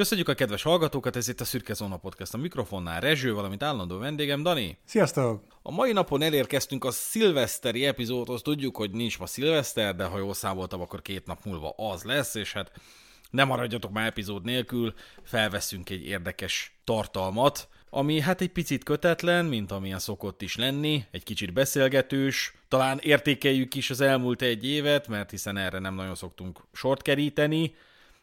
Köszönjük a kedves hallgatókat, ez itt a Szürke Zóna Podcast a mikrofonnál Rezső, valamint állandó vendégem Dani. Sziasztok! A mai napon elérkeztünk a szilveszteri epizódhoz, tudjuk, hogy nincs ma szilveszter, de ha jól számoltam, akkor két nap múlva az lesz, és hát nem maradjatok már epizód nélkül, felveszünk egy érdekes tartalmat, ami hát egy picit kötetlen, mint amilyen szokott is lenni, egy kicsit beszélgetős, talán értékeljük is az elmúlt egy évet, mert hiszen erre nem nagyon szoktunk sort keríteni,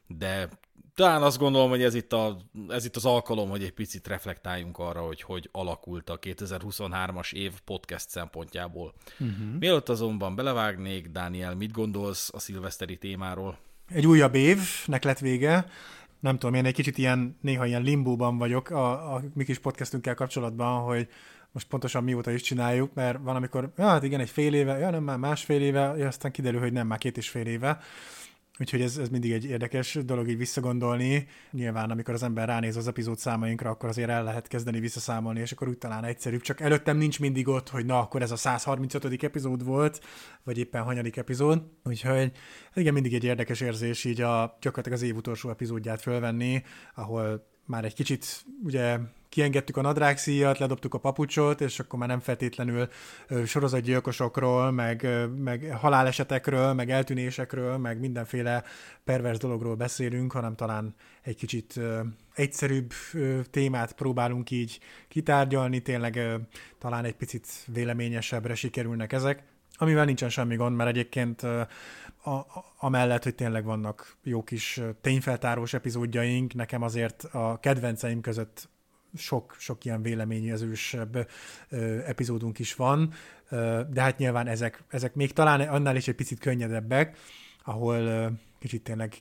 de talán azt gondolom, hogy ez itt, a, ez itt az alkalom, hogy egy picit reflektáljunk arra, hogy hogy alakult a 2023-as év podcast szempontjából. Uh-huh. Mielőtt azonban belevágnék, Dániel, mit gondolsz a szilveszteri témáról? Egy újabb évnek lett vége. Nem tudom, én egy kicsit ilyen, néha ilyen limbóban vagyok a, a mi kis podcastünkkel kapcsolatban, hogy most pontosan mióta is csináljuk, mert van, amikor, ja, hát igen, egy fél éve, ja, nem már másfél éve, ja, aztán kiderül, hogy nem, már két és fél éve. Úgyhogy ez, ez mindig egy érdekes dolog így visszagondolni. Nyilván, amikor az ember ránéz az epizód számainkra, akkor azért el lehet kezdeni visszaszámolni, és akkor úgy talán egyszerűbb. Csak előttem nincs mindig ott, hogy na, akkor ez a 135. epizód volt, vagy éppen hanyadik epizód. Úgyhogy igen, mindig egy érdekes érzés így a, gyakorlatilag az év utolsó epizódját fölvenni, ahol már egy kicsit ugye kiengedtük a nadrágszíjat, ledobtuk a papucsot, és akkor már nem feltétlenül sorozatgyilkosokról, meg, meg halálesetekről, meg eltűnésekről, meg mindenféle pervers dologról beszélünk, hanem talán egy kicsit egyszerűbb témát próbálunk így kitárgyalni, tényleg talán egy picit véleményesebbre sikerülnek ezek, amivel nincsen semmi gond, mert egyébként a, amellett, hogy tényleg vannak jó kis tényfeltárós epizódjaink, nekem azért a kedvenceim között sok, sok ilyen véleményezősebb epizódunk is van, de hát nyilván ezek, ezek még talán annál is egy picit könnyedebbek, ahol kicsit tényleg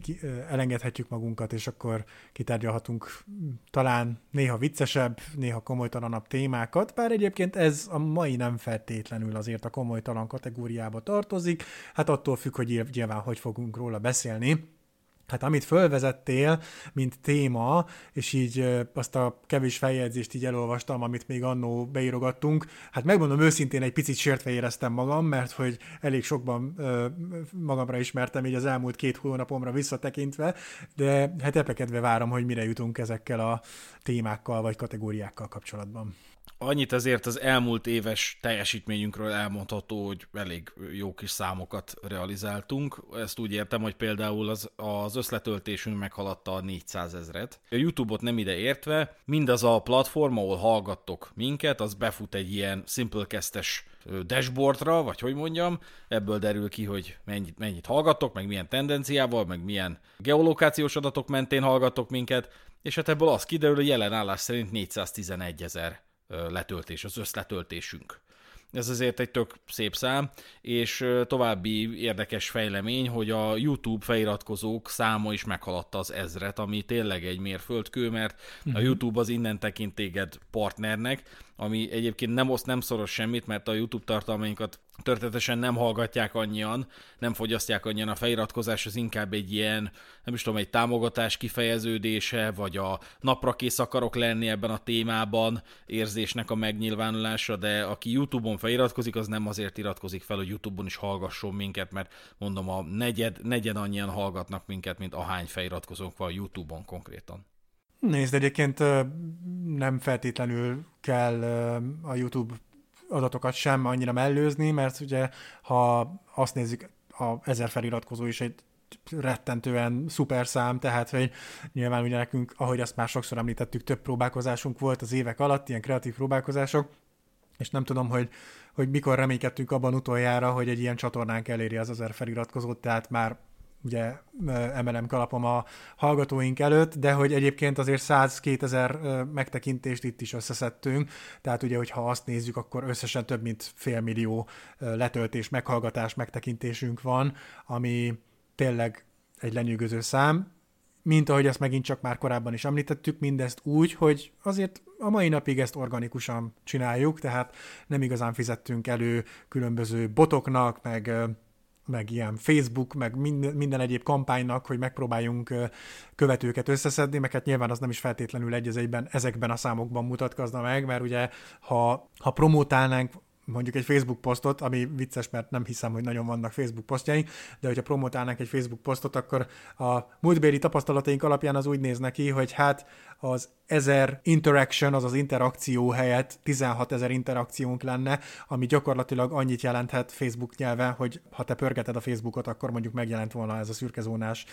elengedhetjük magunkat, és akkor kitárgyalhatunk talán néha viccesebb, néha komolytalanabb témákat, bár egyébként ez a mai nem feltétlenül azért a komolytalan kategóriába tartozik, hát attól függ, hogy nyilván hogy fogunk róla beszélni, Hát amit fölvezettél, mint téma, és így azt a kevés feljegyzést így elolvastam, amit még annó beírogattunk, hát megmondom őszintén, egy picit sértve éreztem magam, mert hogy elég sokban ö, magamra ismertem így az elmúlt két hónapomra visszatekintve, de hát epekedve várom, hogy mire jutunk ezekkel a témákkal vagy kategóriákkal kapcsolatban. Annyit azért az elmúlt éves teljesítményünkről elmondható, hogy elég jó kis számokat realizáltunk. Ezt úgy értem, hogy például az, az összletöltésünk meghaladta a 400 ezret. A YouTube-ot nem ide értve, mindaz a platform, ahol hallgattok minket, az befut egy ilyen Simplecast-es dashboardra, vagy hogy mondjam, ebből derül ki, hogy mennyit, mennyit hallgattok, meg milyen tendenciával, meg milyen geolokációs adatok mentén hallgattok minket, és hát ebből az kiderül, hogy jelen állás szerint 411 ezer letöltés, az összletöltésünk. Ez azért egy tök szép szám, és további érdekes fejlemény, hogy a YouTube feliratkozók száma is meghaladta az ezret, ami tényleg egy mérföldkő, mert a mhm. YouTube az innen tekint téged partnernek, ami egyébként nem oszt, nem szoros semmit, mert a YouTube tartalmainkat történetesen nem hallgatják annyian, nem fogyasztják annyian, a feliratkozás az inkább egy ilyen, nem is tudom, egy támogatás kifejeződése, vagy a napra kész akarok lenni ebben a témában érzésnek a megnyilvánulása, de aki YouTube-on feliratkozik, az nem azért iratkozik fel, hogy YouTube-on is hallgasson minket, mert mondom, a negyed, negyed annyian hallgatnak minket, mint ahány feliratkozónk van YouTube-on konkrétan. Nézd, egyébként nem feltétlenül kell a YouTube adatokat sem annyira mellőzni, mert ugye ha azt nézzük, a ezer feliratkozó is egy rettentően szuper szám, tehát hogy nyilván ugye nekünk, ahogy azt már sokszor említettük, több próbálkozásunk volt az évek alatt, ilyen kreatív próbálkozások, és nem tudom, hogy, hogy mikor reménykedtünk abban utoljára, hogy egy ilyen csatornánk eléri az ezer feliratkozót, tehát már ugye emelem kalapom a hallgatóink előtt, de hogy egyébként azért 100-2000 megtekintést itt is összeszedtünk, tehát ugye, hogyha azt nézzük, akkor összesen több mint fél millió letöltés, meghallgatás, megtekintésünk van, ami tényleg egy lenyűgöző szám, mint ahogy ezt megint csak már korábban is említettük, mindezt úgy, hogy azért a mai napig ezt organikusan csináljuk, tehát nem igazán fizettünk elő különböző botoknak, meg meg ilyen Facebook, meg minden, egyéb kampánynak, hogy megpróbáljunk követőket összeszedni, meg hát nyilván az nem is feltétlenül egy egyben ezekben a számokban mutatkozna meg, mert ugye ha, ha promotálnánk mondjuk egy Facebook posztot, ami vicces, mert nem hiszem, hogy nagyon vannak Facebook posztjaink, de hogyha promotálnánk egy Facebook posztot, akkor a múltbéli tapasztalataink alapján az úgy néz neki, hogy hát az ezer interaction, az az interakció helyett 16 ezer interakciónk lenne, ami gyakorlatilag annyit jelenthet Facebook nyelven, hogy ha te pörgeted a Facebookot, akkor mondjuk megjelent volna ez a szürkezónás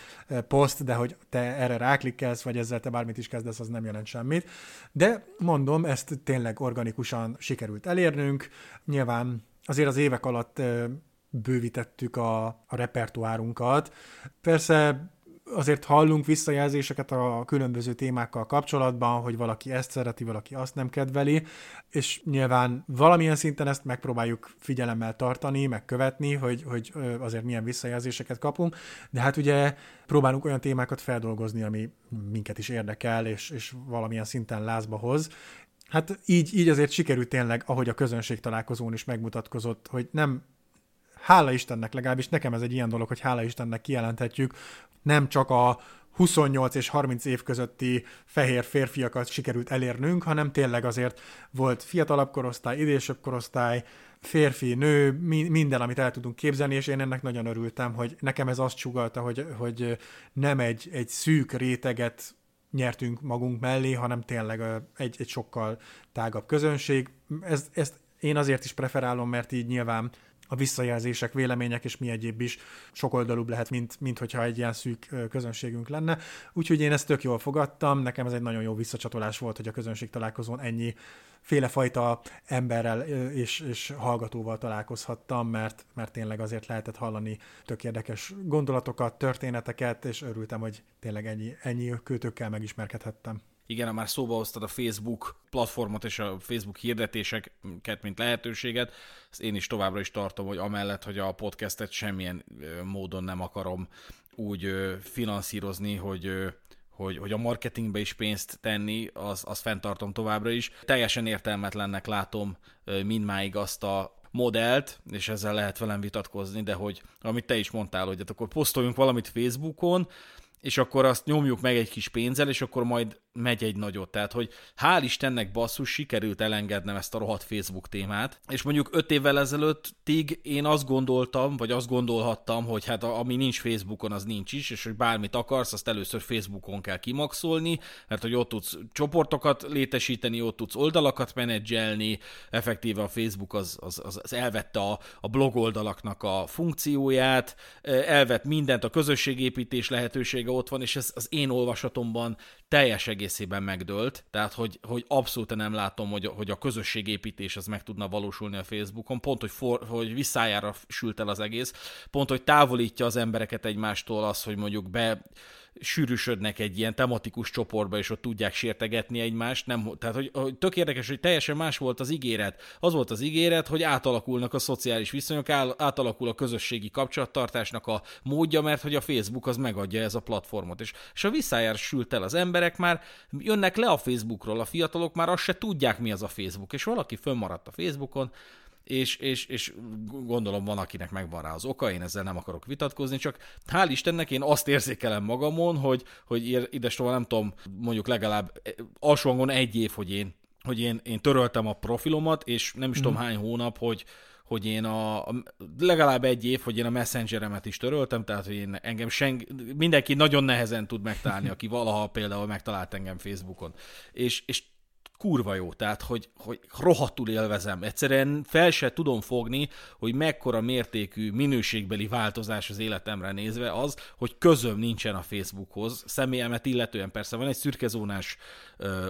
poszt, de hogy te erre ráklikkelsz, vagy ezzel te bármit is kezdesz, az nem jelent semmit. De mondom, ezt tényleg organikusan sikerült elérnünk. Nyilván azért az évek alatt bővítettük a, a repertoárunkat. Persze azért hallunk visszajelzéseket a különböző témákkal kapcsolatban, hogy valaki ezt szereti, valaki azt nem kedveli, és nyilván valamilyen szinten ezt megpróbáljuk figyelemmel tartani, megkövetni, hogy, hogy azért milyen visszajelzéseket kapunk, de hát ugye próbálunk olyan témákat feldolgozni, ami minket is érdekel, és, és valamilyen szinten lázba hoz, Hát így, így azért sikerült tényleg, ahogy a közönség találkozón is megmutatkozott, hogy nem hála Istennek, legalábbis nekem ez egy ilyen dolog, hogy hála Istennek kijelenthetjük, nem csak a 28 és 30 év közötti fehér férfiakat sikerült elérnünk, hanem tényleg azért volt fiatalabb korosztály, idősebb korosztály, férfi, nő, minden, amit el tudunk képzelni, és én ennek nagyon örültem, hogy nekem ez azt sugalta, hogy, hogy nem egy, egy szűk réteget nyertünk magunk mellé, hanem tényleg egy, egy sokkal tágabb közönség. Ez, ezt én azért is preferálom, mert így nyilván a visszajelzések, vélemények és mi egyéb is sokoldalúbb lehet, mint, mint hogyha egy ilyen szűk közönségünk lenne. Úgyhogy én ezt tök jól fogadtam, nekem ez egy nagyon jó visszacsatolás volt, hogy a közönség találkozón ennyi félefajta emberrel és, és hallgatóval találkozhattam, mert, mert tényleg azért lehetett hallani tök érdekes gondolatokat, történeteket, és örültem, hogy tényleg ennyi, ennyi költőkkel megismerkedhettem igen, már szóba hoztad a Facebook platformot és a Facebook hirdetéseket, mint lehetőséget, ezt én is továbbra is tartom, hogy amellett, hogy a podcastet semmilyen módon nem akarom úgy finanszírozni, hogy hogy, hogy a marketingbe is pénzt tenni, az, az fenntartom továbbra is. Teljesen értelmetlennek látom mindmáig azt a modellt, és ezzel lehet velem vitatkozni, de hogy amit te is mondtál, hogy hát akkor posztoljunk valamit Facebookon, és akkor azt nyomjuk meg egy kis pénzzel, és akkor majd megy egy nagyot. Tehát, hogy hál' Istennek basszus, sikerült elengednem ezt a rohadt Facebook témát, és mondjuk öt évvel ezelőtt tig én azt gondoltam, vagy azt gondolhattam, hogy hát ami nincs Facebookon, az nincs is, és hogy bármit akarsz, azt először Facebookon kell kimaxolni, mert hogy ott tudsz csoportokat létesíteni, ott tudsz oldalakat menedzselni, effektíve a Facebook az, az, az, az elvette a, a blog oldalaknak a funkcióját, elvett mindent, a közösségépítés lehetősége ott van, és ez az én olvasatomban teljes egészében megdőlt, tehát hogy, hogy abszolút nem látom, hogy, hogy a közösségépítés az meg tudna valósulni a Facebookon, pont, hogy, for, hogy visszájára sült el az egész, pont, hogy távolítja az embereket egymástól az, hogy mondjuk be sűrűsödnek egy ilyen tematikus csoportba, és ott tudják sértegetni egymást. Nem, tehát, hogy, hogy tök érdekes, hogy teljesen más volt az ígéret. Az volt az ígéret, hogy átalakulnak a szociális viszonyok, átalakul a közösségi kapcsolattartásnak a módja, mert hogy a Facebook az megadja ez a platformot. És, és a visszájár sült el az emberek már, jönnek le a Facebookról, a fiatalok már azt se tudják, mi az a Facebook. És valaki fönnmaradt a Facebookon, és, és, és gondolom van, akinek megvan rá az oka, én ezzel nem akarok vitatkozni, csak hál' Istennek én azt érzékelem magamon, hogy, hogy idestova nem tudom, mondjuk legalább alsóangon egy év, hogy én, hogy én, én töröltem a profilomat, és nem is mm. tudom hány hónap, hogy, hogy én a, a, legalább egy év, hogy én a messengeremet is töröltem, tehát hogy én engem sen, mindenki nagyon nehezen tud megtalálni, aki valaha például megtalált engem Facebookon. És, és kurva jó, tehát hogy, hogy rohadtul élvezem. Egyszerűen fel se tudom fogni, hogy mekkora mértékű minőségbeli változás az életemre nézve az, hogy közöm nincsen a Facebookhoz. Személyemet illetően persze van egy szürkezónás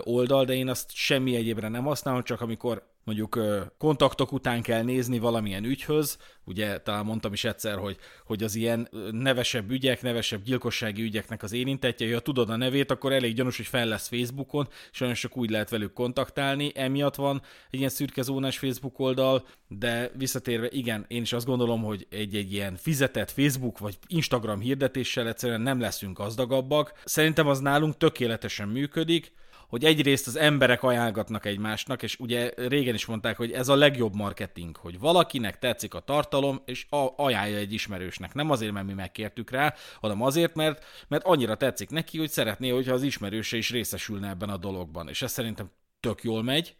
oldal, de én azt semmi egyébre nem használom, csak amikor mondjuk kontaktok után kell nézni valamilyen ügyhöz, ugye talán mondtam is egyszer, hogy, hogy az ilyen nevesebb ügyek, nevesebb gyilkossági ügyeknek az érintetje, ha tudod a nevét, akkor elég gyanús, hogy fel lesz Facebookon, sajnos csak úgy lehet velük kontaktálni, emiatt van egy ilyen szürkezónás Facebook oldal, de visszatérve, igen, én is azt gondolom, hogy egy-egy ilyen fizetett Facebook vagy Instagram hirdetéssel egyszerűen nem leszünk gazdagabbak. Szerintem az nálunk tökéletesen működik, hogy egyrészt az emberek ajánlgatnak egymásnak, és ugye régen is mondták, hogy ez a legjobb marketing, hogy valakinek tetszik a tartalom, és ajánlja egy ismerősnek. Nem azért, mert mi megkértük rá, hanem azért, mert, mert annyira tetszik neki, hogy szeretné, hogyha az ismerőse is részesülne ebben a dologban. És ez szerintem tök jól megy.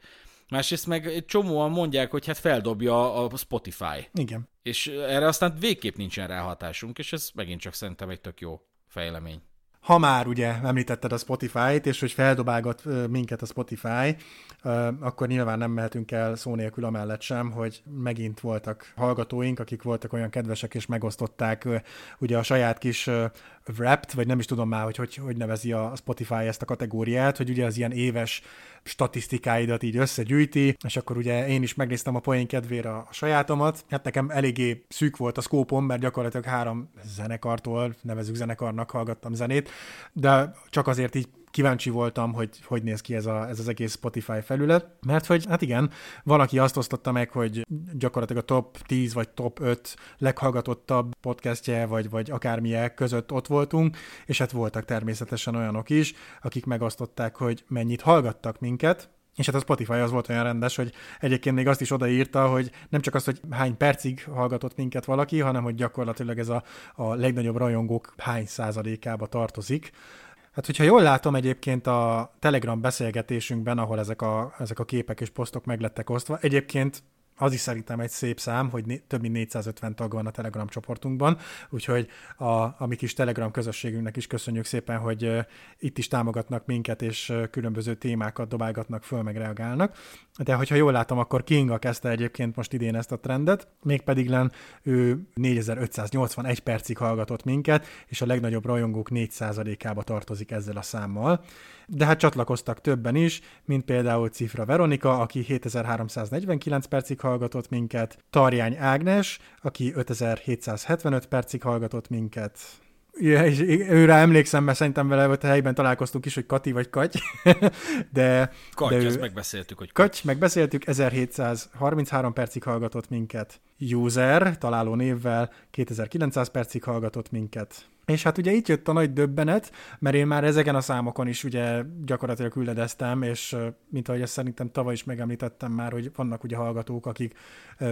Másrészt meg egy csomóan mondják, hogy hát feldobja a Spotify. Igen. És erre aztán végképp nincsen ráhatásunk, és ez megint csak szerintem egy tök jó fejlemény ha már ugye említetted a Spotify-t, és hogy feldobálgat minket a Spotify, akkor nyilván nem mehetünk el szó nélkül amellett sem, hogy megint voltak hallgatóink, akik voltak olyan kedvesek, és megosztották ugye a saját kis wrapped, vagy nem is tudom már, hogy hogy, hogy nevezi a Spotify ezt a kategóriát, hogy ugye az ilyen éves statisztikáidat így összegyűjti, és akkor ugye én is megnéztem a poén kedvére a sajátomat. Hát nekem eléggé szűk volt a szkópom, mert gyakorlatilag három zenekartól, nevezük zenekarnak hallgattam zenét, de csak azért így kíváncsi voltam, hogy hogy néz ki ez, a, ez az egész Spotify felület, mert hogy hát igen, valaki azt osztotta meg, hogy gyakorlatilag a top 10 vagy top 5 leghallgatottabb podcastje, vagy, vagy akármilyen között ott voltunk, és hát voltak természetesen olyanok is, akik megosztották, hogy mennyit hallgattak minket, és hát a Spotify az volt olyan rendes, hogy egyébként még azt is odaírta, hogy nem csak az, hogy hány percig hallgatott minket valaki, hanem hogy gyakorlatilag ez a, a legnagyobb rajongók hány százalékába tartozik. Hát, hogyha jól látom egyébként a Telegram beszélgetésünkben, ahol ezek a, ezek a képek és posztok meglettek osztva, egyébként az is szerintem egy szép szám, hogy több mint 450 tag van a Telegram csoportunkban, úgyhogy a, a mi kis Telegram közösségünknek is köszönjük szépen, hogy uh, itt is támogatnak minket, és uh, különböző témákat dobálgatnak föl, meg reagálnak. De hogyha jól látom, akkor Kinga kezdte egyébként most idén ezt a trendet, mégpedig len ő 4581 percig hallgatott minket, és a legnagyobb rajongók 4%-ába tartozik ezzel a számmal de hát csatlakoztak többen is, mint például Cifra Veronika, aki 7349 percig hallgatott minket, Tarjány Ágnes, aki 5775 percig hallgatott minket, Ja, és őre emlékszem, mert szerintem vele a helyben találkoztunk is, hogy Kati vagy Katy, de... Katy, de ő... megbeszéltük, hogy Katy. Katy, megbeszéltük, 1733 percig hallgatott minket. User, találó névvel, 2900 percig hallgatott minket. És hát ugye itt jött a nagy döbbenet, mert én már ezeken a számokon is ugye gyakorlatilag küldedeztem, és mint ahogy ezt szerintem tavaly is megemlítettem már, hogy vannak ugye hallgatók, akik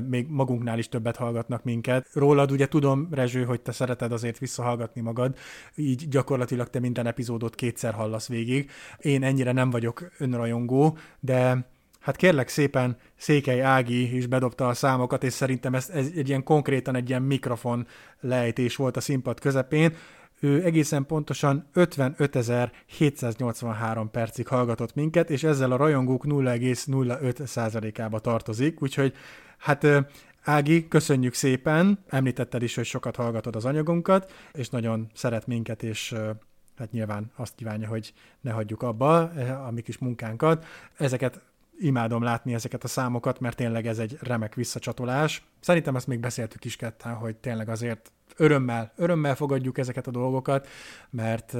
még magunknál is többet hallgatnak minket. Rólad ugye tudom, Rezső, hogy te szereted azért visszahallgatni magad, így gyakorlatilag te minden epizódot kétszer hallasz végig. Én ennyire nem vagyok önrajongó, de Hát kérlek szépen, Székely Ági is bedobta a számokat, és szerintem ez, ez egy ilyen konkrétan egy ilyen mikrofon lejtés volt a színpad közepén. Ő egészen pontosan 55.783 percig hallgatott minket, és ezzel a rajongók 0,05%-ába tartozik, úgyhogy hát Ági, köszönjük szépen, említetted is, hogy sokat hallgatod az anyagunkat, és nagyon szeret minket, és hát nyilván azt kívánja, hogy ne hagyjuk abba a mi kis munkánkat. Ezeket imádom látni ezeket a számokat, mert tényleg ez egy remek visszacsatolás. Szerintem ezt még beszéltük is ketten, hogy tényleg azért örömmel, örömmel fogadjuk ezeket a dolgokat, mert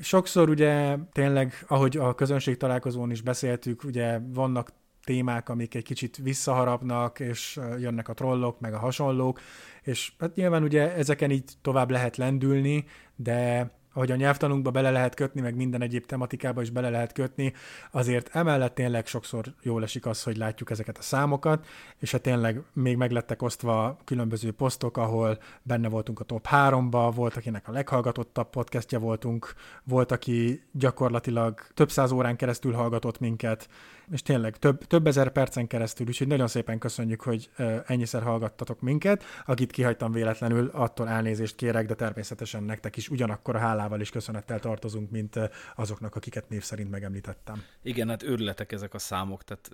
sokszor ugye tényleg, ahogy a közönség találkozón is beszéltük, ugye vannak témák, amik egy kicsit visszaharapnak, és jönnek a trollok, meg a hasonlók, és hát nyilván ugye ezeken így tovább lehet lendülni, de ahogy a nyelvtanunkba bele lehet kötni, meg minden egyéb tematikába is bele lehet kötni, azért emellett tényleg sokszor jól esik az, hogy látjuk ezeket a számokat, és hát tényleg még meglettek osztva különböző posztok, ahol benne voltunk a top 3-ba, volt, akinek a leghallgatottabb podcastja voltunk, volt, aki gyakorlatilag több száz órán keresztül hallgatott minket, és tényleg több, több ezer percen keresztül, úgyhogy nagyon szépen köszönjük, hogy ennyiszer hallgattatok minket. Akit kihagytam véletlenül, attól elnézést kérek, de természetesen nektek is ugyanakkor a hálával is köszönettel tartozunk, mint azoknak, akiket név szerint megemlítettem. Igen, hát őrületek ezek a számok, tehát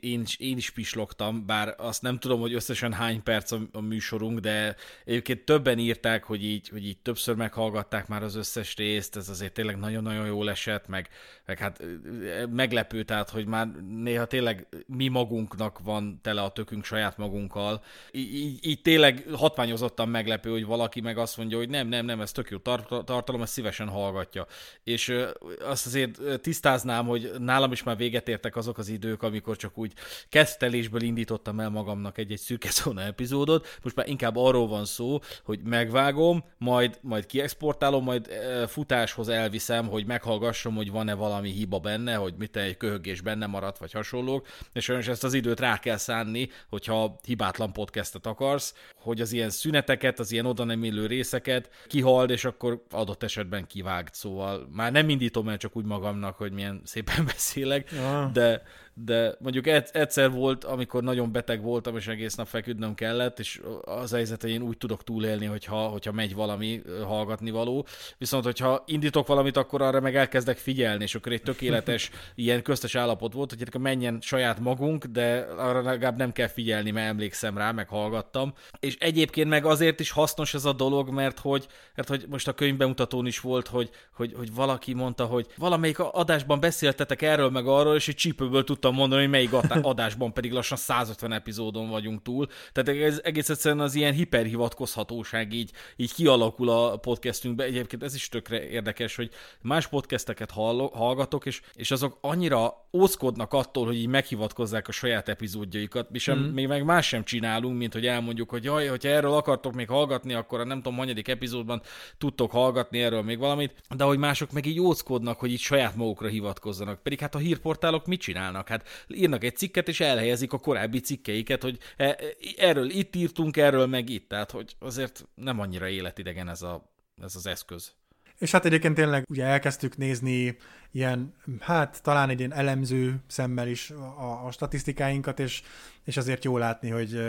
én is, én is pislogtam, bár azt nem tudom, hogy összesen hány perc a, a műsorunk, de egyébként többen írták, hogy így, hogy így többször meghallgatták már az összes részt, ez azért tényleg nagyon-nagyon jól esett, meg, meg hát meglepő, tehát, hogy már néha tényleg mi magunknak van tele a tökünk saját magunkkal. Így, így tényleg hatványozottan meglepő, hogy valaki meg azt mondja, hogy nem, nem, nem, ez tök jó tartalom, ezt szívesen hallgatja. És azt azért tisztáznám, hogy nálam is már véget értek azok az idők, amikor csak úgy kezdtelésből indítottam el magamnak egy-egy szürke szóna epizódot. Most már inkább arról van szó, hogy megvágom, majd, majd kiexportálom, majd futáshoz elviszem, hogy meghallgassam, hogy van-e valami hiba benne, hogy mit egy köhögés benne maradt, vagy hasonlók, és sajnos ezt az időt rá kell szánni, hogyha hibátlan podcastet akarsz, hogy az ilyen szüneteket, az ilyen oda nem illő részeket kihald, és akkor adott esetben kivágt, szóval már nem indítom el csak úgy magamnak, hogy milyen szépen beszélek, ja. de, de mondjuk egyszer volt, amikor nagyon beteg voltam, és egész nap feküdnöm kellett, és az helyzet, én úgy tudok túlélni, hogyha, hogyha megy valami hallgatni való. Viszont, hogyha indítok valamit, akkor arra meg elkezdek figyelni, és akkor egy tökéletes ilyen köztes állapot volt, hogy akkor menjen saját magunk, de arra legalább nem kell figyelni, mert emlékszem rá, meg hallgattam. És egyébként meg azért is hasznos ez a dolog, mert hogy, mert hogy most a könyvbemutatón is volt, hogy, hogy, hogy valaki mondta, hogy valamelyik adásban beszéltetek erről meg arról, és egy csípőből tudtam mondani, hogy melyik adásban pedig lassan 150 epizódon vagyunk túl. Tehát ez egész egyszerűen az ilyen hiperhivatkozhatóság így, így kialakul a podcastünkbe. Egyébként ez is tökre érdekes, hogy más podcasteket hallgatok, és, és azok annyira óckodnak attól, hogy így meghivatkozzák a saját epizódjaikat, mi sem, mm. még meg más sem csinálunk, mint hogy elmondjuk, hogy jaj, hogyha erről akartok még hallgatni, akkor a nem tudom, hanyadik epizódban tudtok hallgatni erről még valamit, de hogy mások meg így óckodnak, hogy így saját magukra hivatkozzanak. Pedig hát a hírportálok mit csinálnak? Hát írnak egy cikket, és elhelyezik a korábbi cikkeiket, hogy e, erről itt írtunk, erről meg itt. Tehát, hogy azért nem annyira életidegen ez, a, ez az eszköz. És hát egyébként tényleg ugye elkezdtük nézni ilyen, hát talán egy ilyen elemző szemmel is a, a statisztikáinkat, és, és azért jó látni, hogy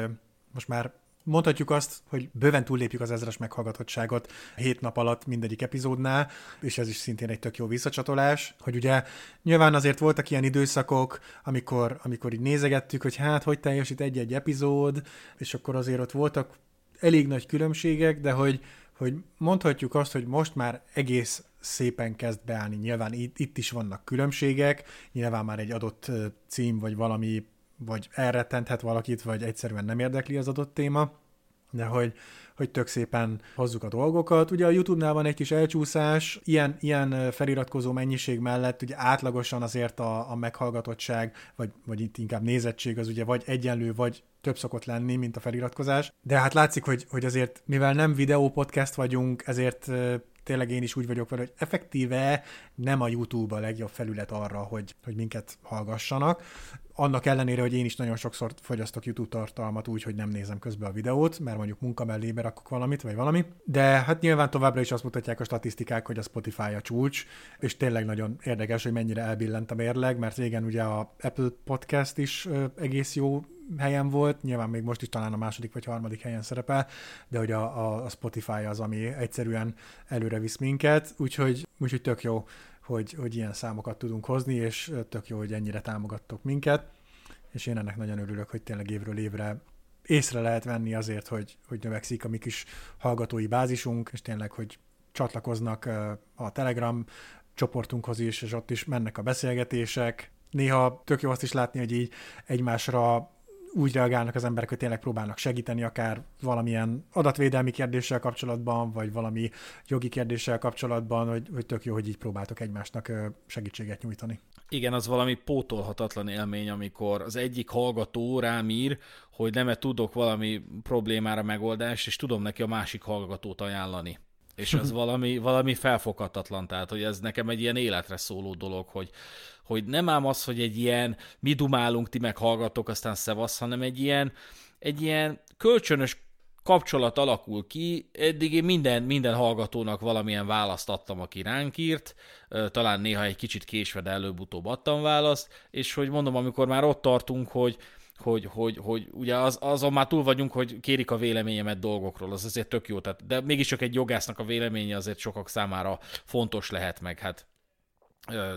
most már Mondhatjuk azt, hogy bőven túllépjük az ezres meghallgatottságot hét nap alatt mindegyik epizódnál, és ez is szintén egy tök jó visszacsatolás, hogy ugye nyilván azért voltak ilyen időszakok, amikor, amikor így nézegettük, hogy hát hogy teljesít egy-egy epizód, és akkor azért ott voltak elég nagy különbségek, de hogy, hogy mondhatjuk azt, hogy most már egész szépen kezd beállni. Nyilván itt, itt is vannak különbségek, nyilván már egy adott cím vagy valami vagy elrettenthet valakit, vagy egyszerűen nem érdekli az adott téma, de hogy, hogy tök szépen hozzuk a dolgokat. Ugye a YouTube-nál van egy kis elcsúszás, ilyen, ilyen feliratkozó mennyiség mellett ugye átlagosan azért a, a meghallgatottság, vagy, vagy itt inkább nézettség az ugye vagy egyenlő, vagy több szokott lenni, mint a feliratkozás. De hát látszik, hogy, hogy azért, mivel nem videó podcast vagyunk, ezért tényleg én is úgy vagyok vele, hogy effektíve nem a YouTube a legjobb felület arra, hogy, hogy minket hallgassanak annak ellenére, hogy én is nagyon sokszor fogyasztok YouTube tartalmat úgy, hogy nem nézem közben a videót, mert mondjuk munka mellé berakok valamit, vagy valami. De hát nyilván továbbra is azt mutatják a statisztikák, hogy a Spotify a csúcs, és tényleg nagyon érdekes, hogy mennyire elbillent a mérleg, mert régen ugye a Apple Podcast is egész jó helyen volt, nyilván még most is talán a második vagy harmadik helyen szerepel, de hogy a, a, Spotify az, ami egyszerűen előre visz minket, úgyhogy, úgyhogy tök jó hogy, hogy ilyen számokat tudunk hozni, és tök jó, hogy ennyire támogattok minket, és én ennek nagyon örülök, hogy tényleg évről évre észre lehet venni azért, hogy, hogy növekszik a mi kis hallgatói bázisunk, és tényleg, hogy csatlakoznak a Telegram csoportunkhoz is, és ott is mennek a beszélgetések. Néha tök jó azt is látni, hogy így egymásra úgy reagálnak az emberek, hogy tényleg próbálnak segíteni, akár valamilyen adatvédelmi kérdéssel kapcsolatban, vagy valami jogi kérdéssel kapcsolatban, hogy, hogy tök jó, hogy így próbáltok egymásnak segítséget nyújtani. Igen, az valami pótolhatatlan élmény, amikor az egyik hallgató rám ír, hogy nem tudok valami problémára megoldást, és tudom neki a másik hallgatót ajánlani. És ez valami, valami felfoghatatlan, tehát hogy ez nekem egy ilyen életre szóló dolog, hogy, hogy nem ám az, hogy egy ilyen mi dumálunk, ti meg hallgatok, aztán szevasz, hanem egy ilyen, egy ilyen kölcsönös kapcsolat alakul ki. Eddig én minden, minden hallgatónak valamilyen választ adtam, aki ránk írt, talán néha egy kicsit késve, de előbb-utóbb adtam választ, és hogy mondom, amikor már ott tartunk, hogy, hogy, hogy, hogy ugye az, azon már túl vagyunk, hogy kérik a véleményemet dolgokról, az azért tök jó, tehát, de mégis csak egy jogásznak a véleménye azért sokak számára fontos lehet meg, hát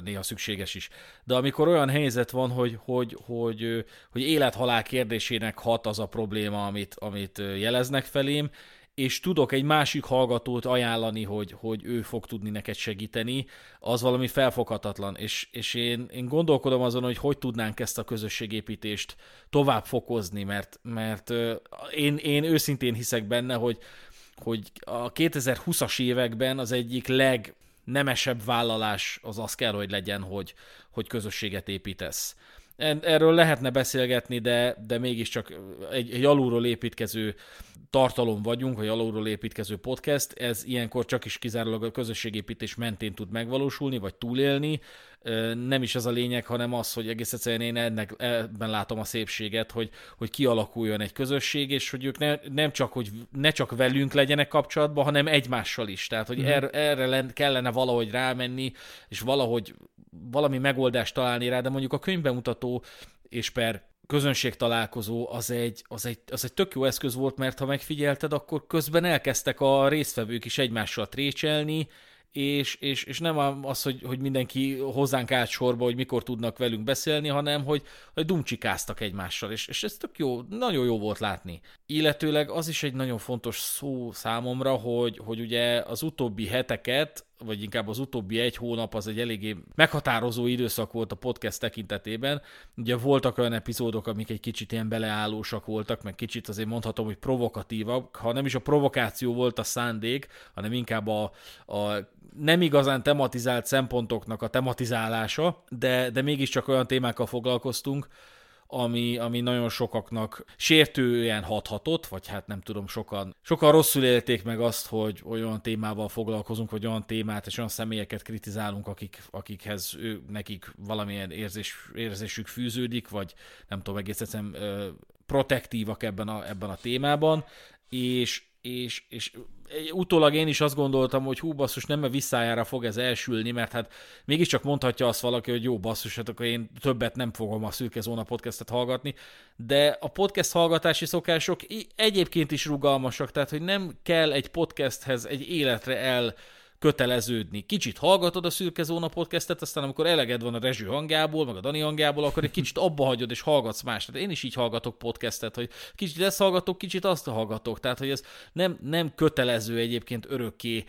néha szükséges is. De amikor olyan helyzet van, hogy, hogy, hogy, hogy élet-halál kérdésének hat az a probléma, amit, amit jeleznek felém, és tudok egy másik hallgatót ajánlani, hogy, hogy ő fog tudni neked segíteni, az valami felfoghatatlan. És, és én, én gondolkodom azon, hogy hogy tudnánk ezt a közösségépítést tovább fokozni, mert, mert én, én őszintén hiszek benne, hogy, hogy a 2020-as években az egyik leg nemesebb vállalás az az kell, hogy legyen, hogy, hogy közösséget építesz. Erről lehetne beszélgetni, de, de mégiscsak egy, egy alulról építkező tartalom vagyunk, vagy alulról építkező podcast, ez ilyenkor csak is kizárólag a közösségépítés mentén tud megvalósulni, vagy túlélni. Nem is ez a lényeg, hanem az, hogy egész egyszerűen én ennek, ebben látom a szépséget, hogy, hogy kialakuljon egy közösség, és hogy ők ne, nem csak, hogy ne csak velünk legyenek kapcsolatban, hanem egymással is. Tehát, hogy mm. erre, erre kellene valahogy rámenni, és valahogy valami megoldást találni rá, de mondjuk a könyvbemutató és per közönség találkozó az egy, az, egy, az egy tök jó eszköz volt, mert ha megfigyelted, akkor közben elkezdtek a résztvevők is egymással trécselni, és, és, és nem az, hogy, hogy mindenki hozzánk állt sorba, hogy mikor tudnak velünk beszélni, hanem hogy, hogy dumcsikáztak egymással, és, és ez tök jó, nagyon jó volt látni. Illetőleg az is egy nagyon fontos szó számomra, hogy, hogy ugye az utóbbi heteket vagy inkább az utóbbi egy hónap az egy eléggé meghatározó időszak volt a podcast tekintetében. Ugye voltak olyan epizódok, amik egy kicsit ilyen beleállósak voltak, meg kicsit azért mondhatom, hogy provokatívak. Ha nem is a provokáció volt a szándék, hanem inkább a, a nem igazán tematizált szempontoknak a tematizálása, de, de mégiscsak olyan témákkal foglalkoztunk, ami, ami nagyon sokaknak sértően hathatott, vagy hát nem tudom, sokan, sokan rosszul élték meg azt, hogy olyan témával foglalkozunk, vagy olyan témát és olyan személyeket kritizálunk, akik, akikhez ő, nekik valamilyen érzés, érzésük fűződik, vagy nem tudom, egész egyszerűen protektívak ebben a, ebben a témában, és, és, és utólag én is azt gondoltam, hogy hú, basszus, nem a visszájára fog ez elsülni, mert hát mégiscsak mondhatja azt valaki, hogy jó, basszus, hát akkor én többet nem fogom a Szürke Zóna podcastet hallgatni, de a podcast hallgatási szokások egyébként is rugalmasak, tehát hogy nem kell egy podcasthez egy életre el köteleződni. Kicsit hallgatod a Szürke Zóna podcastet, aztán amikor eleged van a Rezső hangjából, meg a Dani hangjából, akkor egy kicsit abba hagyod, és hallgatsz más. Tehát én is így hallgatok podcastet, hogy kicsit ezt hallgatok, kicsit azt hallgatok. Tehát, hogy ez nem, nem kötelező egyébként örökké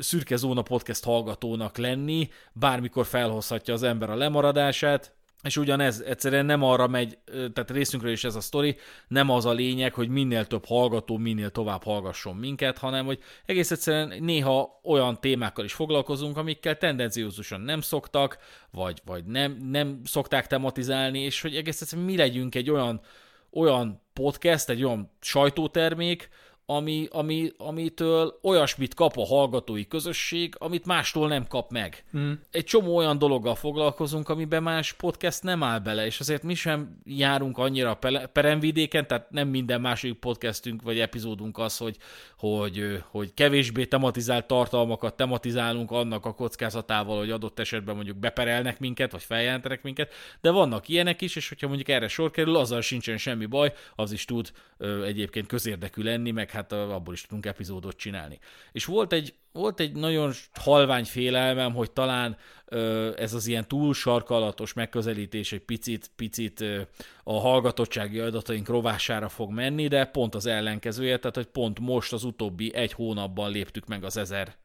Szürke Zóna podcast hallgatónak lenni, bármikor felhozhatja az ember a lemaradását, és ugyanez egyszerűen nem arra megy, tehát részünkről is ez a sztori, nem az a lényeg, hogy minél több hallgató minél tovább hallgasson minket, hanem hogy egész egyszerűen néha olyan témákkal is foglalkozunk, amikkel tendenciózusan nem szoktak, vagy, vagy nem, nem szokták tematizálni, és hogy egész egyszerűen mi legyünk egy olyan, olyan podcast, egy olyan sajtótermék, ami, ami, amitől olyasmit kap a hallgatói közösség, amit mástól nem kap meg. Mm. Egy csomó olyan dologgal foglalkozunk, amiben más podcast nem áll bele, és azért mi sem járunk annyira peremvidéken, tehát nem minden második podcastünk vagy epizódunk az, hogy, hogy, hogy kevésbé tematizált tartalmakat tematizálunk annak a kockázatával, hogy adott esetben mondjuk beperelnek minket, vagy feljelentenek minket, de vannak ilyenek is, és hogyha mondjuk erre sor kerül, azzal sincsen semmi baj, az is tud ö, egyébként közérdekű lenni, meg hát abból is tudunk epizódot csinálni. És volt egy, volt egy nagyon halvány félelmem, hogy talán ez az ilyen túl sarkalatos megközelítés egy picit, picit a hallgatottsági adataink rovására fog menni, de pont az ellenkezője, tehát hogy pont most az utóbbi egy hónapban léptük meg az ezer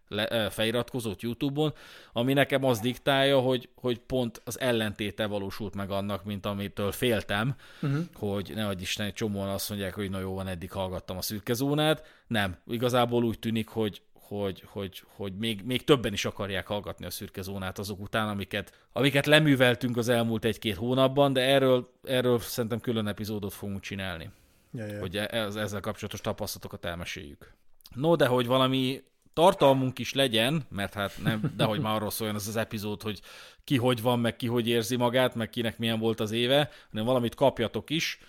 feliratkozót YouTube-on, ami nekem az diktálja, hogy, hogy pont az ellentéte valósult meg annak, mint amitől féltem, uh-huh. hogy ne adj Isten, egy csomóan azt mondják, hogy na jó van, eddig hallgattam a szürke zónát. Nem, igazából úgy tűnik, hogy, hogy, hogy, hogy még, még többen is akarják hallgatni a szürke zónát azok után, amiket, amiket leműveltünk az elmúlt egy-két hónapban, de erről, erről szerintem külön epizódot fogunk csinálni. Ja, ja. Hogy e, ez, ezzel kapcsolatos tapasztalatokat elmeséljük. No, de hogy valami tartalmunk is legyen, mert hát nem, de hogy már arról szóljon ez az epizód, hogy ki hogy van, meg ki hogy érzi magát, meg kinek milyen volt az éve, hanem valamit kapjatok is.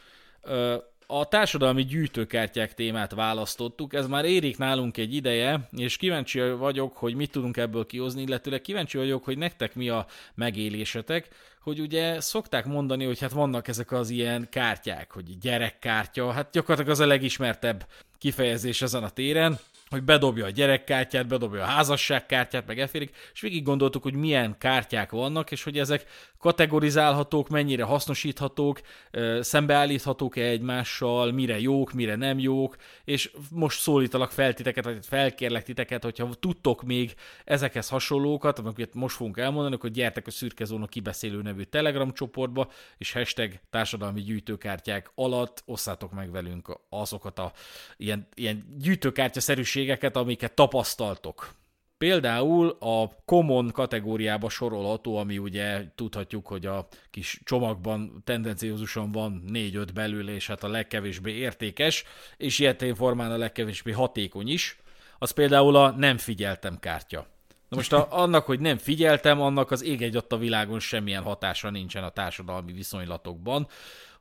A társadalmi gyűjtőkártyák témát választottuk, ez már érik nálunk egy ideje, és kíváncsi vagyok, hogy mit tudunk ebből kihozni, illetőleg kíváncsi vagyok, hogy nektek mi a megélésetek, hogy ugye szokták mondani, hogy hát vannak ezek az ilyen kártyák, hogy gyerekkártya, hát gyakorlatilag az a legismertebb kifejezés ezen a téren, hogy bedobja a gyerekkártyát, bedobja a házasságkártyát, meg elférik, és végig gondoltuk, hogy milyen kártyák vannak, és hogy ezek kategorizálhatók, mennyire hasznosíthatók, szembeállíthatók-e egymással, mire jók, mire nem jók, és most szólítalak fel titeket, vagy felkérlek titeket, hogyha tudtok még ezekhez hasonlókat, amiket most fogunk elmondani, hogy gyertek a Szürke Zóna kibeszélő nevű Telegram csoportba, és hashtag társadalmi gyűjtőkártyák alatt osszátok meg velünk azokat a ilyen, ilyen gyűjtőkártya-szerűségeket, amiket tapasztaltok. Például a common kategóriába sorolható, ami ugye tudhatjuk, hogy a kis csomagban tendenciózusan van 4-5 belül, és hát a legkevésbé értékes, és ilyetén formán a legkevésbé hatékony is, az például a nem figyeltem kártya. Na most a, annak, hogy nem figyeltem, annak az ég egy a világon semmilyen hatása nincsen a társadalmi viszonylatokban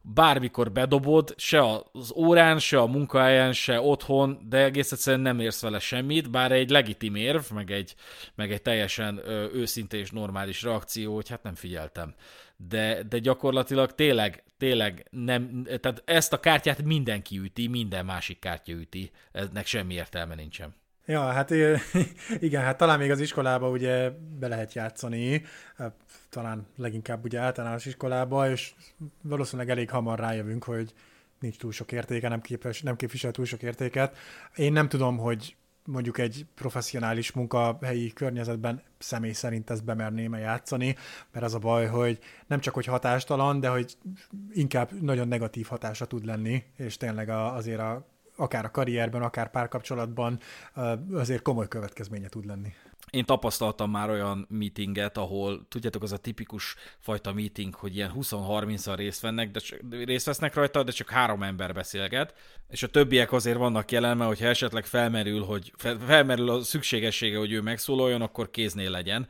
bármikor bedobod, se az órán, se a munkahelyen, se otthon, de egész egyszerűen nem érsz vele semmit, bár egy legitim érv, meg egy, meg egy teljesen őszinte és normális reakció, hogy hát nem figyeltem. De, de gyakorlatilag tényleg, tényleg nem, tehát ezt a kártyát mindenki üti, minden másik kártya üti, ennek semmi értelme nincsen. Ja, hát igen, hát talán még az iskolába ugye be lehet játszani, hát talán leginkább ugye általános iskolába, és valószínűleg elég hamar rájövünk, hogy nincs túl sok értéke, nem, képes, nem képvisel túl sok értéket. Én nem tudom, hogy mondjuk egy professzionális munkahelyi környezetben személy szerint ezt bemerném -e játszani, mert az a baj, hogy nem csak hogy hatástalan, de hogy inkább nagyon negatív hatása tud lenni, és tényleg a, azért a akár a karrierben, akár párkapcsolatban azért komoly következménye tud lenni. Én tapasztaltam már olyan meetinget, ahol, tudjátok, az a tipikus fajta meeting, hogy ilyen 20-30-an részt, vennek, de csak, részt vesznek rajta, de csak három ember beszélget, és a többiek azért vannak jelen, mert hogyha esetleg felmerül, hogy felmerül a szükségessége, hogy ő megszólaljon, akkor kéznél legyen.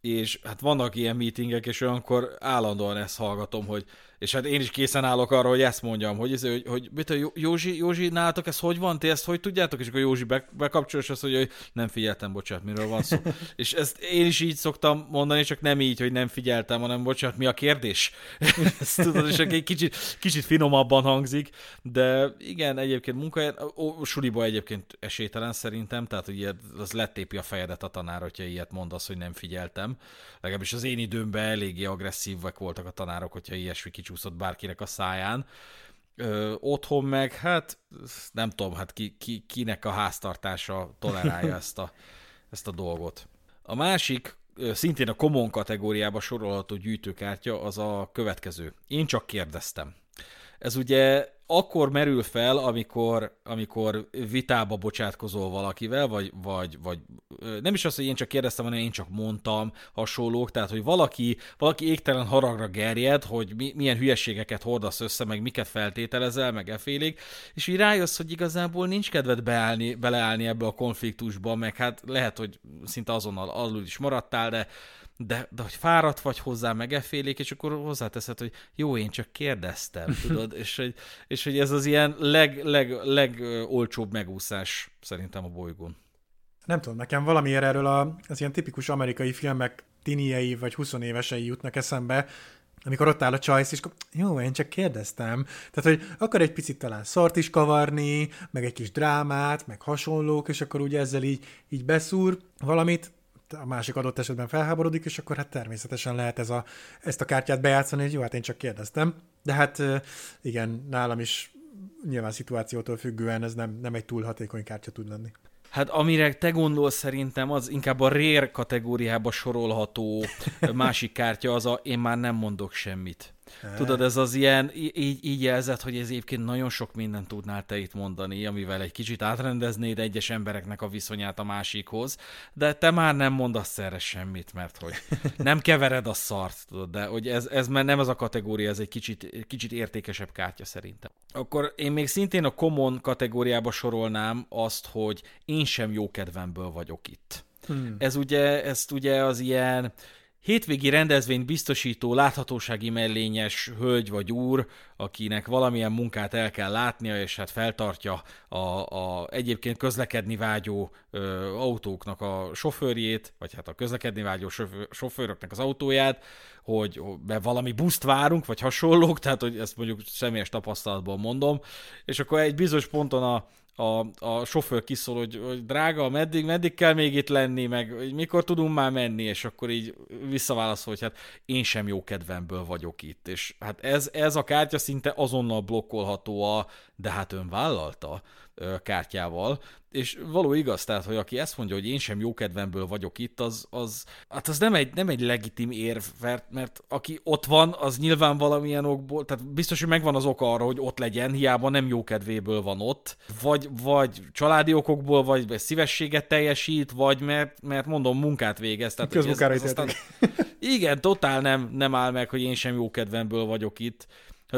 És hát vannak ilyen meetingek, és olyankor állandóan ezt hallgatom, hogy és hát én is készen állok arra, hogy ezt mondjam, hogy, ez, hogy, hogy mit a Józsi, Józsi, nálatok ez hogy van, ti ezt hogy tudjátok? És akkor Józsi be, bekapcsol, és azt mondja, hogy nem figyeltem, bocsánat, miről van szó. és ezt én is így szoktam mondani, csak nem így, hogy nem figyeltem, hanem bocsánat, mi a kérdés? ezt tudod, és egy kicsit, kicsit finomabban hangzik, de igen, egyébként munkahelyen, suliba egyébként esélytelen szerintem, tehát hogy ilyet, az letépi a fejedet a tanár, hogyha ilyet mondasz, hogy nem figyeltem. Legalábbis az én időmben eléggé agresszívek voltak a tanárok, hogyha ilyesmi kicsit kicsúszott bárkinek a száján. Ö, otthon meg, hát nem tudom, hát ki, ki, kinek a háztartása tolerálja ezt a, ezt a dolgot. A másik, szintén a common kategóriába sorolható gyűjtőkártya az a következő. Én csak kérdeztem. Ez ugye akkor merül fel, amikor, amikor vitába bocsátkozol valakivel, vagy, vagy, vagy nem is az, hogy én csak kérdeztem, hanem én csak mondtam hasonlók, tehát hogy valaki, valaki égtelen haragra gerjed, hogy mi, milyen hülyeségeket hordasz össze, meg miket feltételezel, meg efélig, és így rájössz, hogy igazából nincs kedved beállni, beleállni ebbe a konfliktusba, meg hát lehet, hogy szinte azonnal alul is maradtál, de de, de hogy fáradt vagy hozzá, meg efélék, és akkor hozzáteszed, hogy jó, én csak kérdeztem, tudod, és hogy, és hogy ez az ilyen leg, leg, legolcsóbb megúszás szerintem a bolygón. Nem tudom, nekem valamiért erről a, az ilyen tipikus amerikai filmek tiniei vagy 20 évesei jutnak eszembe, amikor ott áll a csajsz, és akkor jó, én csak kérdeztem. Tehát, hogy akar egy picit talán szart is kavarni, meg egy kis drámát, meg hasonlók, és akkor ugye ezzel így, így beszúr valamit, a másik adott esetben felháborodik, és akkor hát természetesen lehet ez a, ezt a kártyát bejátszani, hogy jó, hát én csak kérdeztem. De hát igen, nálam is nyilván szituációtól függően ez nem, nem egy túl hatékony kártya tud lenni. Hát amire te gondolsz szerintem, az inkább a rér kategóriába sorolható másik kártya, az a én már nem mondok semmit. Tudod, ez az ilyen, így, így jelzett, hogy ez egyébként nagyon sok mindent tudnál te itt mondani, amivel egy kicsit átrendeznéd egyes embereknek a viszonyát a másikhoz, de te már nem mondasz erre semmit, mert hogy nem kevered a szart, tudod, de hogy ez, ez már nem az a kategória, ez egy kicsit, kicsit értékesebb kártya szerintem. Akkor én még szintén a common kategóriába sorolnám azt, hogy én sem jó kedvemből vagyok itt. Hmm. Ez ugye, ezt ugye az ilyen hétvégi rendezvényt biztosító láthatósági mellényes hölgy vagy úr, akinek valamilyen munkát el kell látnia, és hát feltartja a, a egyébként közlekedni vágyó ö, autóknak a sofőrjét, vagy hát a közlekedni vágyó sofőr, sofőröknek az autóját, hogy be valami buszt várunk, vagy hasonlók, tehát hogy ezt mondjuk személyes tapasztalatból mondom, és akkor egy bizonyos ponton a, a, a sofőr kiszól, hogy, hogy drága, meddig, meddig kell még itt lenni, meg mikor tudunk már menni, és akkor így visszaválaszol, hogy hát én sem jó kedvemből vagyok itt. És hát ez, ez a kártya szinte azonnal blokkolható a, de hát ön vállalta kártyával, és való igaz, tehát, hogy aki ezt mondja, hogy én sem jó kedvemből vagyok itt, az, az hát az nem egy, nem egy legitim érv, mert, mert aki ott van, az nyilván valamilyen okból, tehát biztos, hogy megvan az oka arra, hogy ott legyen, hiába nem jó kedvéből van ott, vagy, vagy családi okokból, vagy szívességet teljesít, vagy mert, mert mondom, munkát végez. Tehát, ez, ez aztán, Igen, totál nem, nem áll meg, hogy én sem jó kedvemből vagyok itt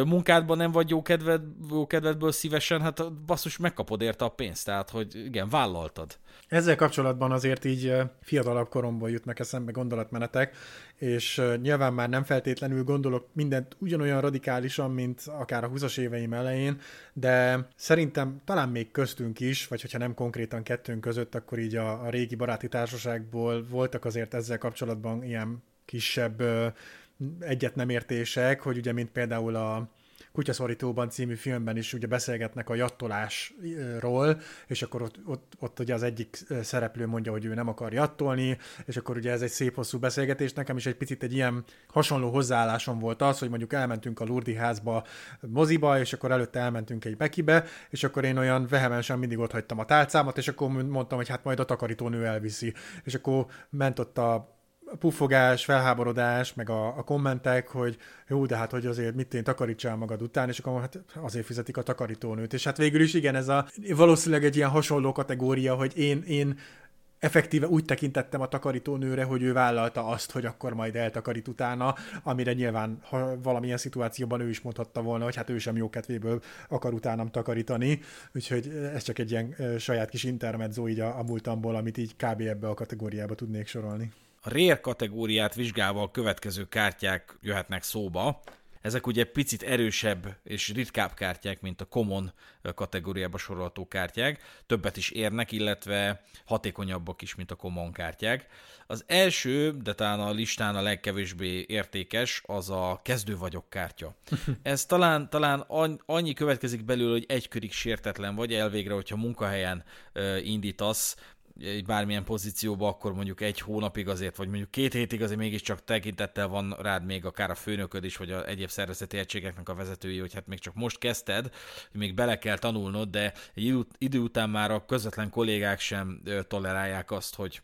munkádban nem vagy jó, kedved, jó kedvedből szívesen, hát basszus, megkapod érte a pénzt, tehát hogy igen, vállaltad. Ezzel kapcsolatban azért így fiatalabb koromból jutnak eszembe gondolatmenetek, és nyilván már nem feltétlenül gondolok mindent ugyanolyan radikálisan, mint akár a 20-as éveim elején, de szerintem talán még köztünk is, vagy hogyha nem konkrétan kettőnk között, akkor így a, a régi baráti társaságból voltak azért ezzel kapcsolatban ilyen kisebb egyet nem értések, hogy ugye mint például a Kutyaszorítóban című filmben is ugye beszélgetnek a jattolásról, és akkor ott, ott, ott ugye az egyik szereplő mondja, hogy ő nem akar jattolni, és akkor ugye ez egy szép hosszú beszélgetés. Nekem is egy picit egy ilyen hasonló hozzáállásom volt az, hogy mondjuk elmentünk a Lurdi házba moziba, és akkor előtte elmentünk egy bekibe, és akkor én olyan vehemensen mindig ott hagytam a tálcámat, és akkor mondtam, hogy hát majd a takarítónő elviszi. És akkor ment ott a puffogás, felháborodás, meg a, a kommentek, hogy jó, de hát hogy azért mit én takarítsál magad után, és akkor hát azért fizetik a takarítónőt. És hát végül is igen, ez a valószínűleg egy ilyen hasonló kategória, hogy én, én effektíve úgy tekintettem a takarítónőre, hogy ő vállalta azt, hogy akkor majd eltakarít utána, amire nyilván ha valamilyen szituációban ő is mondhatta volna, hogy hát ő sem jó kedvéből akar utánam takarítani, úgyhogy ez csak egy ilyen saját kis intermezzo így a, a múltamból, amit így kb. ebbe a kategóriába tudnék sorolni. A Rare kategóriát vizsgálva a következő kártyák jöhetnek szóba. Ezek ugye picit erősebb és ritkább kártyák, mint a Common kategóriába sorolható kártyák. Többet is érnek, illetve hatékonyabbak is, mint a Common kártyák. Az első, de talán a listán a legkevésbé értékes, az a kezdő vagyok kártya. Ez talán, talán annyi következik belőle, hogy egy körig sértetlen vagy, elvégre, hogyha munkahelyen indítasz, egy bármilyen pozícióba, akkor mondjuk egy hónapig azért, vagy mondjuk két hétig azért mégiscsak tekintettel van rád még akár a főnököd is, vagy a egyéb szervezeti egységeknek a vezetői, hogy hát még csak most kezdted, hogy még bele kell tanulnod, de egy idő után már a közvetlen kollégák sem tolerálják azt, hogy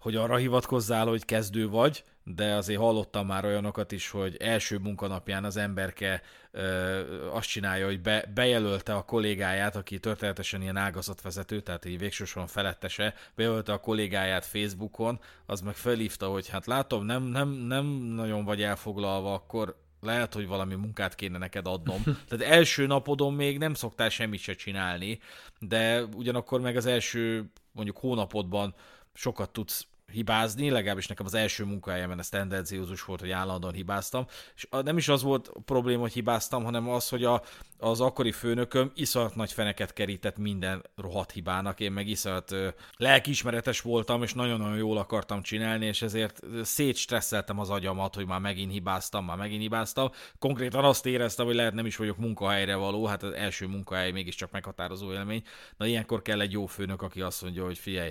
hogy arra hivatkozzál, hogy kezdő vagy, de azért hallottam már olyanokat is, hogy első munkanapján az emberke ö, azt csinálja, hogy be, bejelölte a kollégáját, aki történetesen ilyen ágazatvezető, tehát így végsősorban felettese, bejelölte a kollégáját Facebookon, az meg felhívta, hogy hát látom, nem, nem, nem nagyon vagy elfoglalva, akkor lehet, hogy valami munkát kéne neked adnom. Tehát első napodon még nem szoktál semmit se csinálni, de ugyanakkor meg az első mondjuk hónapodban sokat tudsz hibázni, legalábbis nekem az első munkahelyemen ez tendenciózus volt, hogy állandóan hibáztam, és nem is az volt a probléma, hogy hibáztam, hanem az, hogy a, az akkori főnököm iszonyat nagy feneket kerített minden rohadt hibának, én meg iszonyat lelkiismeretes voltam, és nagyon-nagyon jól akartam csinálni, és ezért szétstresszeltem az agyamat, hogy már megint hibáztam, már megint hibáztam. Konkrétan azt éreztem, hogy lehet nem is vagyok munkahelyre való, hát az első munkahely mégiscsak meghatározó élmény. Na ilyenkor kell egy jó főnök, aki azt mondja, hogy figyelj,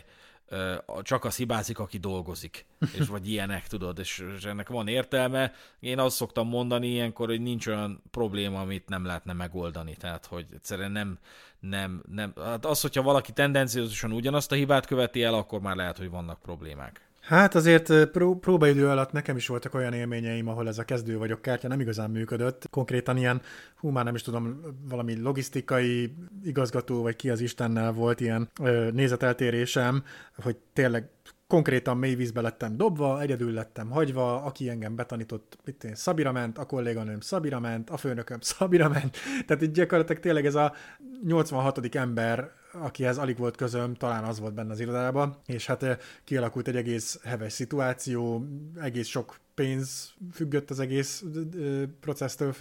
csak az hibázik, aki dolgozik, és vagy ilyenek, tudod, és, és ennek van értelme. Én azt szoktam mondani ilyenkor, hogy nincs olyan probléma, amit nem lehetne megoldani, tehát, hogy egyszerűen nem, nem, nem, hát az, hogyha valaki tendenciózusan ugyanazt a hibát követi el, akkor már lehet, hogy vannak problémák. Hát azért pró- próbaidő alatt nekem is voltak olyan élményeim, ahol ez a kezdő vagyok kártya nem igazán működött. Konkrétan ilyen, hú, már nem is tudom, valami logisztikai igazgató, vagy ki az Istennel volt ilyen ö, nézeteltérésem, hogy tényleg konkrétan mély vízbe lettem dobva, egyedül lettem hagyva, aki engem betanított, mit én, Szabira ment, a kolléganőm Szabira ment, a főnököm Szabira ment, tehát így gyakorlatilag tényleg ez a 86. ember akihez alig volt közöm, talán az volt benne az irodában, és hát eh, kialakult egy egész heves szituáció, egész sok pénz függött az egész processztől,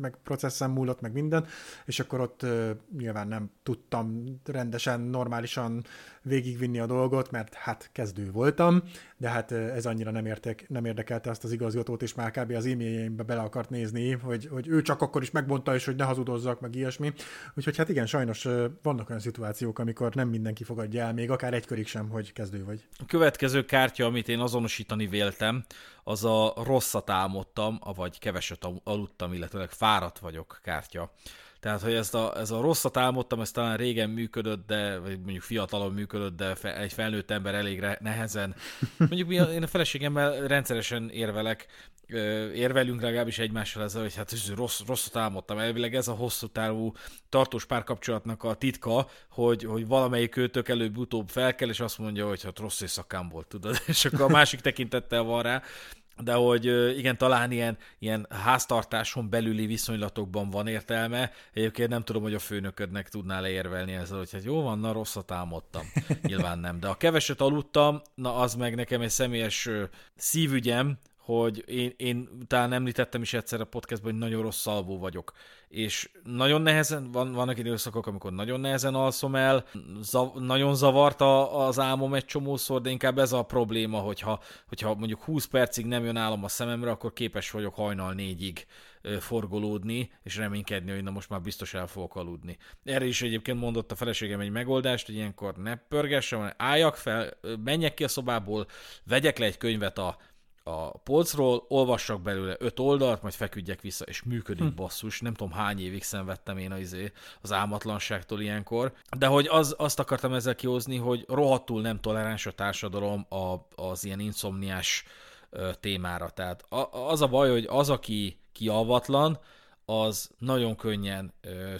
meg processzen múlott, meg minden, és akkor ott nyilván nem tudtam rendesen, normálisan végigvinni a dolgot, mert hát kezdő voltam, de hát ez annyira nem, értek, nem érdekelte azt az igazgatót, és már kb. az e-mailjeimbe bele akart nézni, hogy, hogy ő csak akkor is megmondta, és hogy ne hazudozzak, meg ilyesmi. Úgyhogy hát igen, sajnos vannak olyan szituációk, amikor nem mindenki fogadja el, még akár egy körig sem, hogy kezdő vagy. A következő kártya, amit én azonosítani véltem, az a rosszat álmodtam, vagy keveset aludtam, illetve fáradt vagyok kártya. Tehát, hogy ezt a, ez a rosszat álmodtam, ez talán régen működött, de, vagy mondjuk fiatalon működött, de fe, egy felnőtt ember elég nehezen. Mondjuk mi, én a feleségemmel rendszeresen érvelek, érvelünk legalábbis egymással ezzel, hogy hát ez rossz, rosszat álmodtam. Elvileg ez a hosszú távú tartós párkapcsolatnak a titka, hogy, hogy valamelyik őtök előbb-utóbb felkel, és azt mondja, hogy hát rossz éjszakám volt, tudod, és akkor a másik tekintettel van rá. De hogy igen, talán ilyen, ilyen háztartáson belüli viszonylatokban van értelme. Egyébként nem tudom, hogy a főnöködnek tudnál érvelni ezzel, hogy hát jó van, na rosszat álmodtam. Nyilván nem. De a keveset aludtam, na az meg nekem egy személyes szívügyem, hogy én, én talán említettem is egyszer a podcastban, hogy nagyon rossz alvó vagyok. És nagyon nehezen, van, vannak időszakok, amikor nagyon nehezen alszom el, zav, nagyon zavarta az álmom egy csomószor, de inkább ez a probléma, hogyha, hogyha mondjuk 20 percig nem jön álom a szememre, akkor képes vagyok hajnal négyig forgolódni, és reménykedni, hogy na most már biztos el fogok aludni. Erre is egyébként mondott a feleségem egy megoldást, hogy ilyenkor ne pörgessem, hanem álljak fel, menjek ki a szobából, vegyek le egy könyvet a a polcról, olvassak belőle öt oldalt, majd feküdjek vissza, és működik hm. basszus. Nem tudom hány évig szenvedtem én az, izé, az álmatlanságtól ilyenkor. De hogy az, azt akartam ezzel kihozni, hogy rohadtul nem toleráns a társadalom a, az ilyen inszomniás témára. Tehát az a baj, hogy az, aki kialvatlan, az nagyon könnyen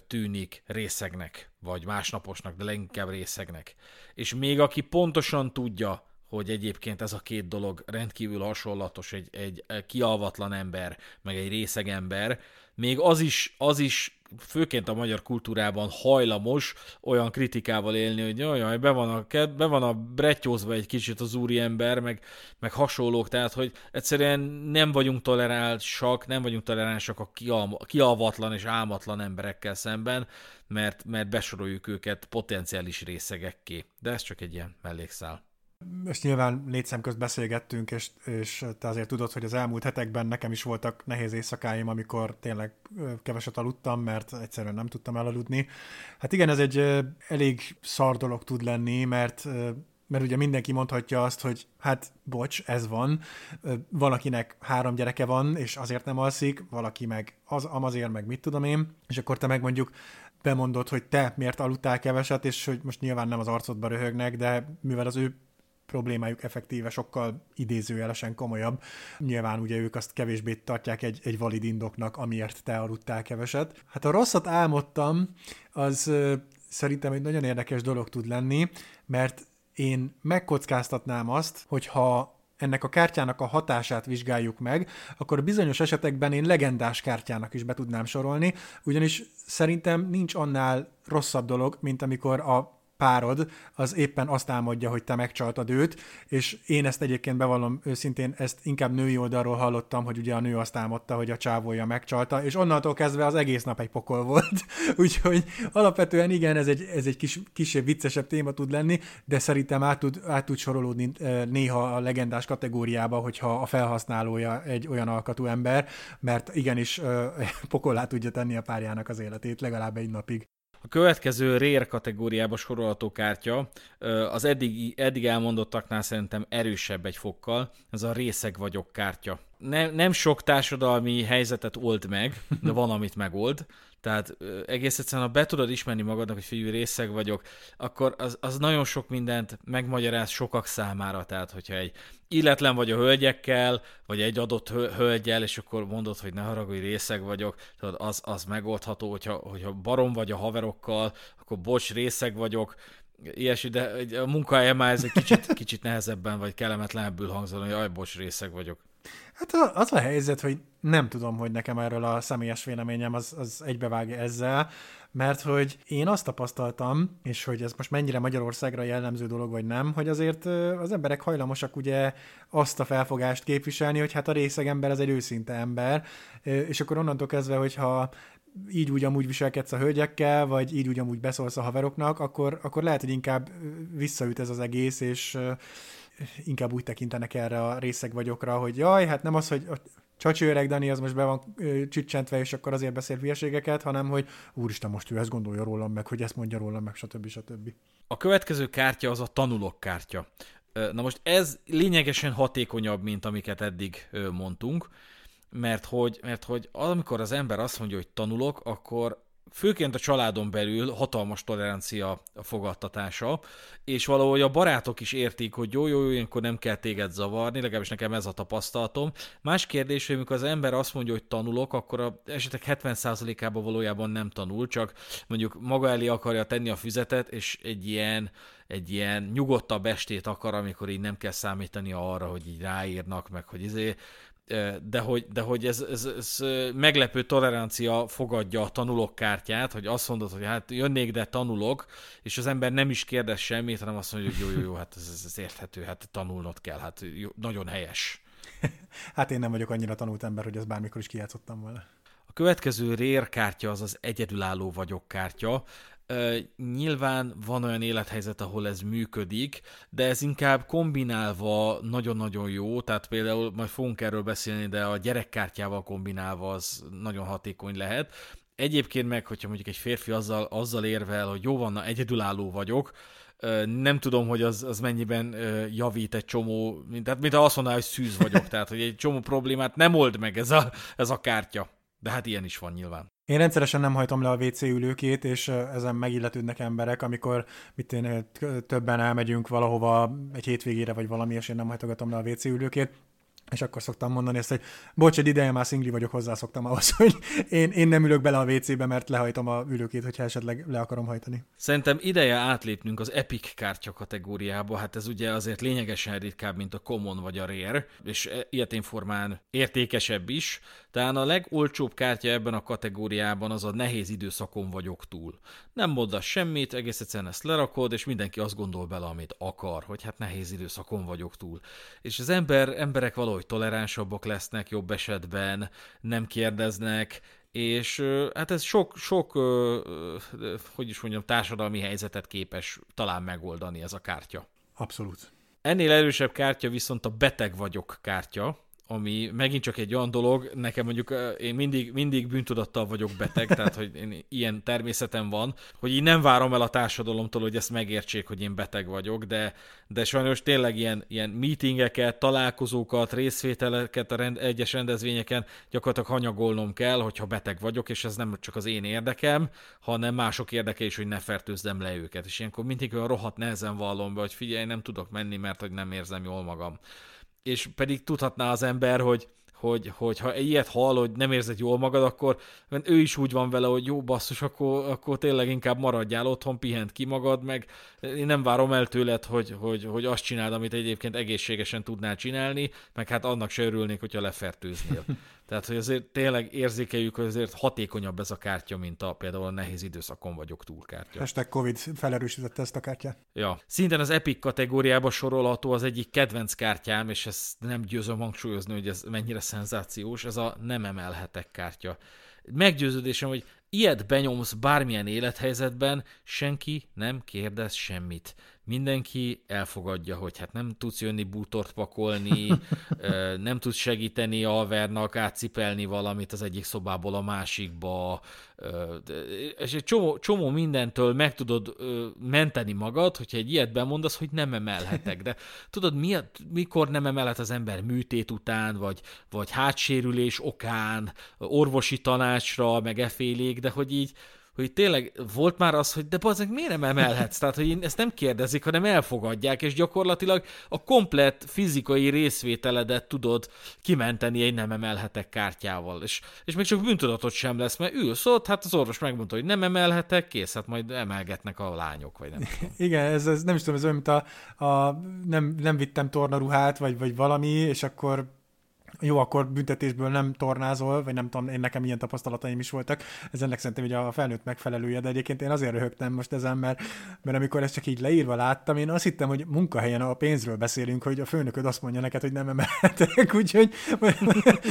tűnik részegnek, vagy másnaposnak, de leginkább részegnek. És még aki pontosan tudja, hogy egyébként ez a két dolog rendkívül hasonlatos, egy, egy kialvatlan ember, meg egy részeg ember, még az is, az is főként a magyar kultúrában hajlamos olyan kritikával élni, hogy jaj, be van a, be van a brettyózva egy kicsit az úriember, meg, meg hasonlók, tehát hogy egyszerűen nem vagyunk toleránsak, nem vagyunk toleránsak a kialvatlan és álmatlan emberekkel szemben, mert, mert besoroljuk őket potenciális részegekké. De ez csak egy ilyen mellékszál most nyilván négy szem közt beszélgettünk, és, és te azért tudod, hogy az elmúlt hetekben nekem is voltak nehéz éjszakáim, amikor tényleg keveset aludtam, mert egyszerűen nem tudtam elaludni. Hát igen, ez egy elég szar dolog tud lenni, mert mert ugye mindenki mondhatja azt, hogy hát bocs, ez van, valakinek három gyereke van, és azért nem alszik, valaki meg az, azért, meg mit tudom én, és akkor te meg mondjuk bemondod, hogy te miért aludtál keveset, és hogy most nyilván nem az arcodba röhögnek, de mivel az ő problémájuk effektíve sokkal idézőjelesen komolyabb. Nyilván ugye ők azt kevésbé tartják egy, egy valid indoknak, amiért te aludtál keveset. Hát a rosszat álmodtam, az szerintem egy nagyon érdekes dolog tud lenni, mert én megkockáztatnám azt, hogyha ennek a kártyának a hatását vizsgáljuk meg, akkor bizonyos esetekben én legendás kártyának is be tudnám sorolni, ugyanis szerintem nincs annál rosszabb dolog, mint amikor a párod az éppen azt álmodja, hogy te megcsaltad őt, és én ezt egyébként bevallom őszintén, ezt inkább női oldalról hallottam, hogy ugye a nő azt álmodta, hogy a csávója megcsalta, és onnantól kezdve az egész nap egy pokol volt. Úgyhogy alapvetően igen, ez egy, ez egy kis, kisebb, viccesebb téma tud lenni, de szerintem át tud, át tud sorolódni eh, néha a legendás kategóriába, hogyha a felhasználója egy olyan alkatú ember, mert igenis eh, pokollá tudja tenni a párjának az életét legalább egy napig. A következő RÉR kategóriába sorolható kártya az eddig, eddig elmondottaknál szerintem erősebb egy fokkal, ez a részeg vagyok kártya. Nem, nem sok társadalmi helyzetet old meg, de van, amit megold. Tehát egész egyszerűen, ha be tudod ismerni magadnak, hogy figyelj, részeg vagyok, akkor az, az nagyon sok mindent megmagyaráz sokak számára. Tehát, hogyha egy illetlen vagy a hölgyekkel, vagy egy adott hölgyel, és akkor mondod, hogy ne haragudj, részeg vagyok, tudod, az, az megoldható, hogyha, hogyha barom vagy a haverokkal, akkor bocs, részeg vagyok, ilyesmi, de a munkahelyen már ez egy kicsit, kicsit nehezebben, vagy kellemetlenebbül hangzol, hogy aj, bocs, részeg vagyok. Hát az a helyzet, hogy nem tudom, hogy nekem erről a személyes véleményem az, az egybevág ezzel, mert hogy én azt tapasztaltam, és hogy ez most mennyire Magyarországra jellemző dolog, vagy nem, hogy azért az emberek hajlamosak ugye azt a felfogást képviselni, hogy hát a részeg ember az egy őszinte ember, és akkor onnantól kezdve, hogyha így úgy amúgy viselkedsz a hölgyekkel, vagy így úgy amúgy beszólsz a haveroknak, akkor, akkor lehet, hogy inkább visszaüt ez az egész, és inkább úgy tekintenek erre a részeg vagyokra, hogy jaj, hát nem az, hogy csacsi öreg Dani az most be van csüccsentve, és akkor azért beszél hülyeségeket, hanem hogy úristen, most ő ezt gondolja rólam meg, hogy ezt mondja rólam meg, stb. stb. A következő kártya az a tanulok kártya. Na most ez lényegesen hatékonyabb, mint amiket eddig mondtunk, mert hogy, mert hogy amikor az ember azt mondja, hogy tanulok, akkor főként a családon belül hatalmas tolerancia a fogadtatása, és valahogy a barátok is értik, hogy jó, jó, jó, ilyenkor nem kell téged zavarni, legalábbis nekem ez a tapasztalatom. Más kérdés, hogy amikor az ember azt mondja, hogy tanulok, akkor a esetek 70%-ában valójában nem tanul, csak mondjuk maga elé akarja tenni a füzetet, és egy ilyen egy ilyen nyugodtabb estét akar, amikor így nem kell számítani arra, hogy így ráírnak, meg hogy izé, de hogy, de hogy ez, ez, ez meglepő tolerancia fogadja a tanulók kártyát, hogy azt mondod, hogy hát jönnék, de tanulok, és az ember nem is kérdez semmit, hanem azt mondja, hogy jó, jó, jó, hát ez, ez érthető, hát tanulnod kell, hát jó, nagyon helyes. hát én nem vagyok annyira tanult ember, hogy ezt bármikor is kijátszottam volna. A következő RÉR kártya az az egyedülálló vagyok kártya. Nyilván van olyan élethelyzet, ahol ez működik, de ez inkább kombinálva nagyon-nagyon jó, tehát például majd fogunk erről beszélni, de a gyerekkártyával kombinálva az nagyon hatékony lehet. Egyébként meg, hogyha mondjuk egy férfi azzal, azzal érvel, hogy jó van, na egyedülálló vagyok, nem tudom, hogy az, az mennyiben javít egy csomó, tehát mint azt mondaná, hogy szűz vagyok, tehát hogy egy csomó problémát nem old meg ez a, ez a kártya. De hát ilyen is van nyilván. Én rendszeresen nem hajtom le a WC ülőkét, és ezen megilletődnek emberek, amikor mit én, többen elmegyünk valahova egy hétvégére, vagy valami, és én nem hajtogatom le a WC ülőkét és akkor szoktam mondani ezt, hogy bocs, egy ideje már szingli vagyok, hozzászoktam ahhoz, hogy én, én nem ülök bele a WC-be, mert lehajtom a ülőkét, hogyha esetleg le akarom hajtani. Szerintem ideje átlépnünk az Epic kártya kategóriába, hát ez ugye azért lényegesen ritkább, mint a Common vagy a Rare, és e, ilyetén formán értékesebb is. Tehát a legolcsóbb kártya ebben a kategóriában az a nehéz időszakon vagyok túl. Nem mondasz semmit, egész egyszerűen ezt lerakod, és mindenki azt gondol bele, amit akar, hogy hát nehéz időszakon vagyok túl. És az ember, emberek valahogy hogy toleránsabbak lesznek jobb esetben, nem kérdeznek, és hát ez sok, sok, hogy is mondjam, társadalmi helyzetet képes talán megoldani ez a kártya. Abszolút. Ennél erősebb kártya viszont a beteg vagyok kártya, ami megint csak egy olyan dolog, nekem mondjuk én mindig, mindig bűntudattal vagyok beteg, tehát hogy én, ilyen természetem van, hogy így nem várom el a társadalomtól, hogy ezt megértsék, hogy én beteg vagyok, de, de sajnos tényleg ilyen, ilyen meetingeket, találkozókat, részvételeket a rend, egyes rendezvényeken gyakorlatilag hanyagolnom kell, hogyha beteg vagyok, és ez nem csak az én érdekem, hanem mások érdeke is, hogy ne fertőzzem le őket. És ilyenkor mindig olyan rohadt nehezen vallom be, hogy figyelj, nem tudok menni, mert hogy nem érzem jól magam és pedig tudhatná az ember, hogy, hogy, hogy ha ilyet hall, hogy nem érzed jól magad, akkor ő is úgy van vele, hogy jó basszus, akkor, akkor tényleg inkább maradjál otthon, pihent ki magad, meg én nem várom el tőled, hogy, hogy, hogy azt csináld, amit egyébként egészségesen tudnál csinálni, meg hát annak se örülnék, hogyha lefertőznél. Tehát, hogy azért tényleg érzékeljük, hogy azért hatékonyabb ez a kártya, mint a például a nehéz időszakon vagyok túl kártya. Hashtag Covid felerősítette ezt a kártyát. Ja. Szinten az Epic kategóriába sorolható az egyik kedvenc kártyám, és ezt nem győzöm hangsúlyozni, hogy ez mennyire szenzációs, ez a nem emelhetek kártya. Meggyőződésem, hogy ilyet benyomsz bármilyen élethelyzetben, senki nem kérdez semmit mindenki elfogadja, hogy hát nem tudsz jönni bútort pakolni, nem tudsz segíteni Alvernak átcipelni valamit az egyik szobából a másikba, és egy csomó, csomó mindentől meg tudod menteni magad, hogyha egy ilyet bemondasz, hogy nem emelhetek. De tudod, mi, mikor nem emelhet az ember műtét után, vagy, vagy hátsérülés okán, orvosi tanácsra, meg efélék, de hogy így hogy tényleg volt már az, hogy de bazdmeg miért nem emelhetsz? Tehát, hogy ezt nem kérdezik, hanem elfogadják, és gyakorlatilag a komplet fizikai részvételedet tudod kimenteni egy nem emelhetek kártyával. És, és még csak bűntudatot sem lesz, mert ülsz ott, hát az orvos megmondta, hogy nem emelhetek, kész, hát majd emelgetnek a lányok, vagy nem tudom. Igen, ez, ez nem is tudom, ez olyan, mint a, a nem, nem vittem tornaruhát, vagy, vagy valami, és akkor jó, akkor büntetésből nem tornázol, vagy nem tudom, én nekem ilyen tapasztalataim is voltak. Ez ennek szerintem ugye a felnőtt megfelelője, de egyébként én azért röhögtem most ezen, mert, mert amikor ezt csak így leírva láttam, én azt hittem, hogy munkahelyen a pénzről beszélünk, hogy a főnököd azt mondja neked, hogy nem emelhetek, úgyhogy,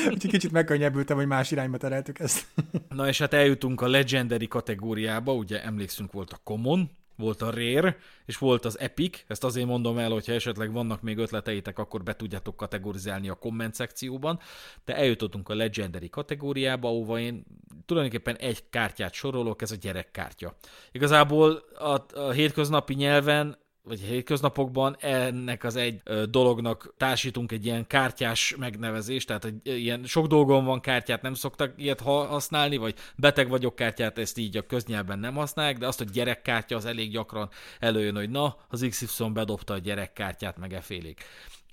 úgyhogy kicsit megkönnyebbültem, hogy más irányba tereltük ezt. Na és hát eljutunk a Legendary kategóriába, ugye emlékszünk volt a Common, volt a Rare, és volt az Epic, ezt azért mondom el, hogyha esetleg vannak még ötleteitek, akkor be tudjátok kategorizálni a komment szekcióban, de eljutottunk a Legendary kategóriába, ahova én tulajdonképpen egy kártyát sorolok, ez a gyerekkártya. Igazából a, a hétköznapi nyelven vagy hétköznapokban ennek az egy dolognak társítunk egy ilyen kártyás megnevezést, tehát egy ilyen sok dolgon van kártyát, nem szoktak ilyet használni, vagy beteg vagyok kártyát, ezt így a köznyelben nem használják, de azt a gyerekkártya az elég gyakran előjön, hogy na, az XY bedobta a gyerekkártyát, meg efélék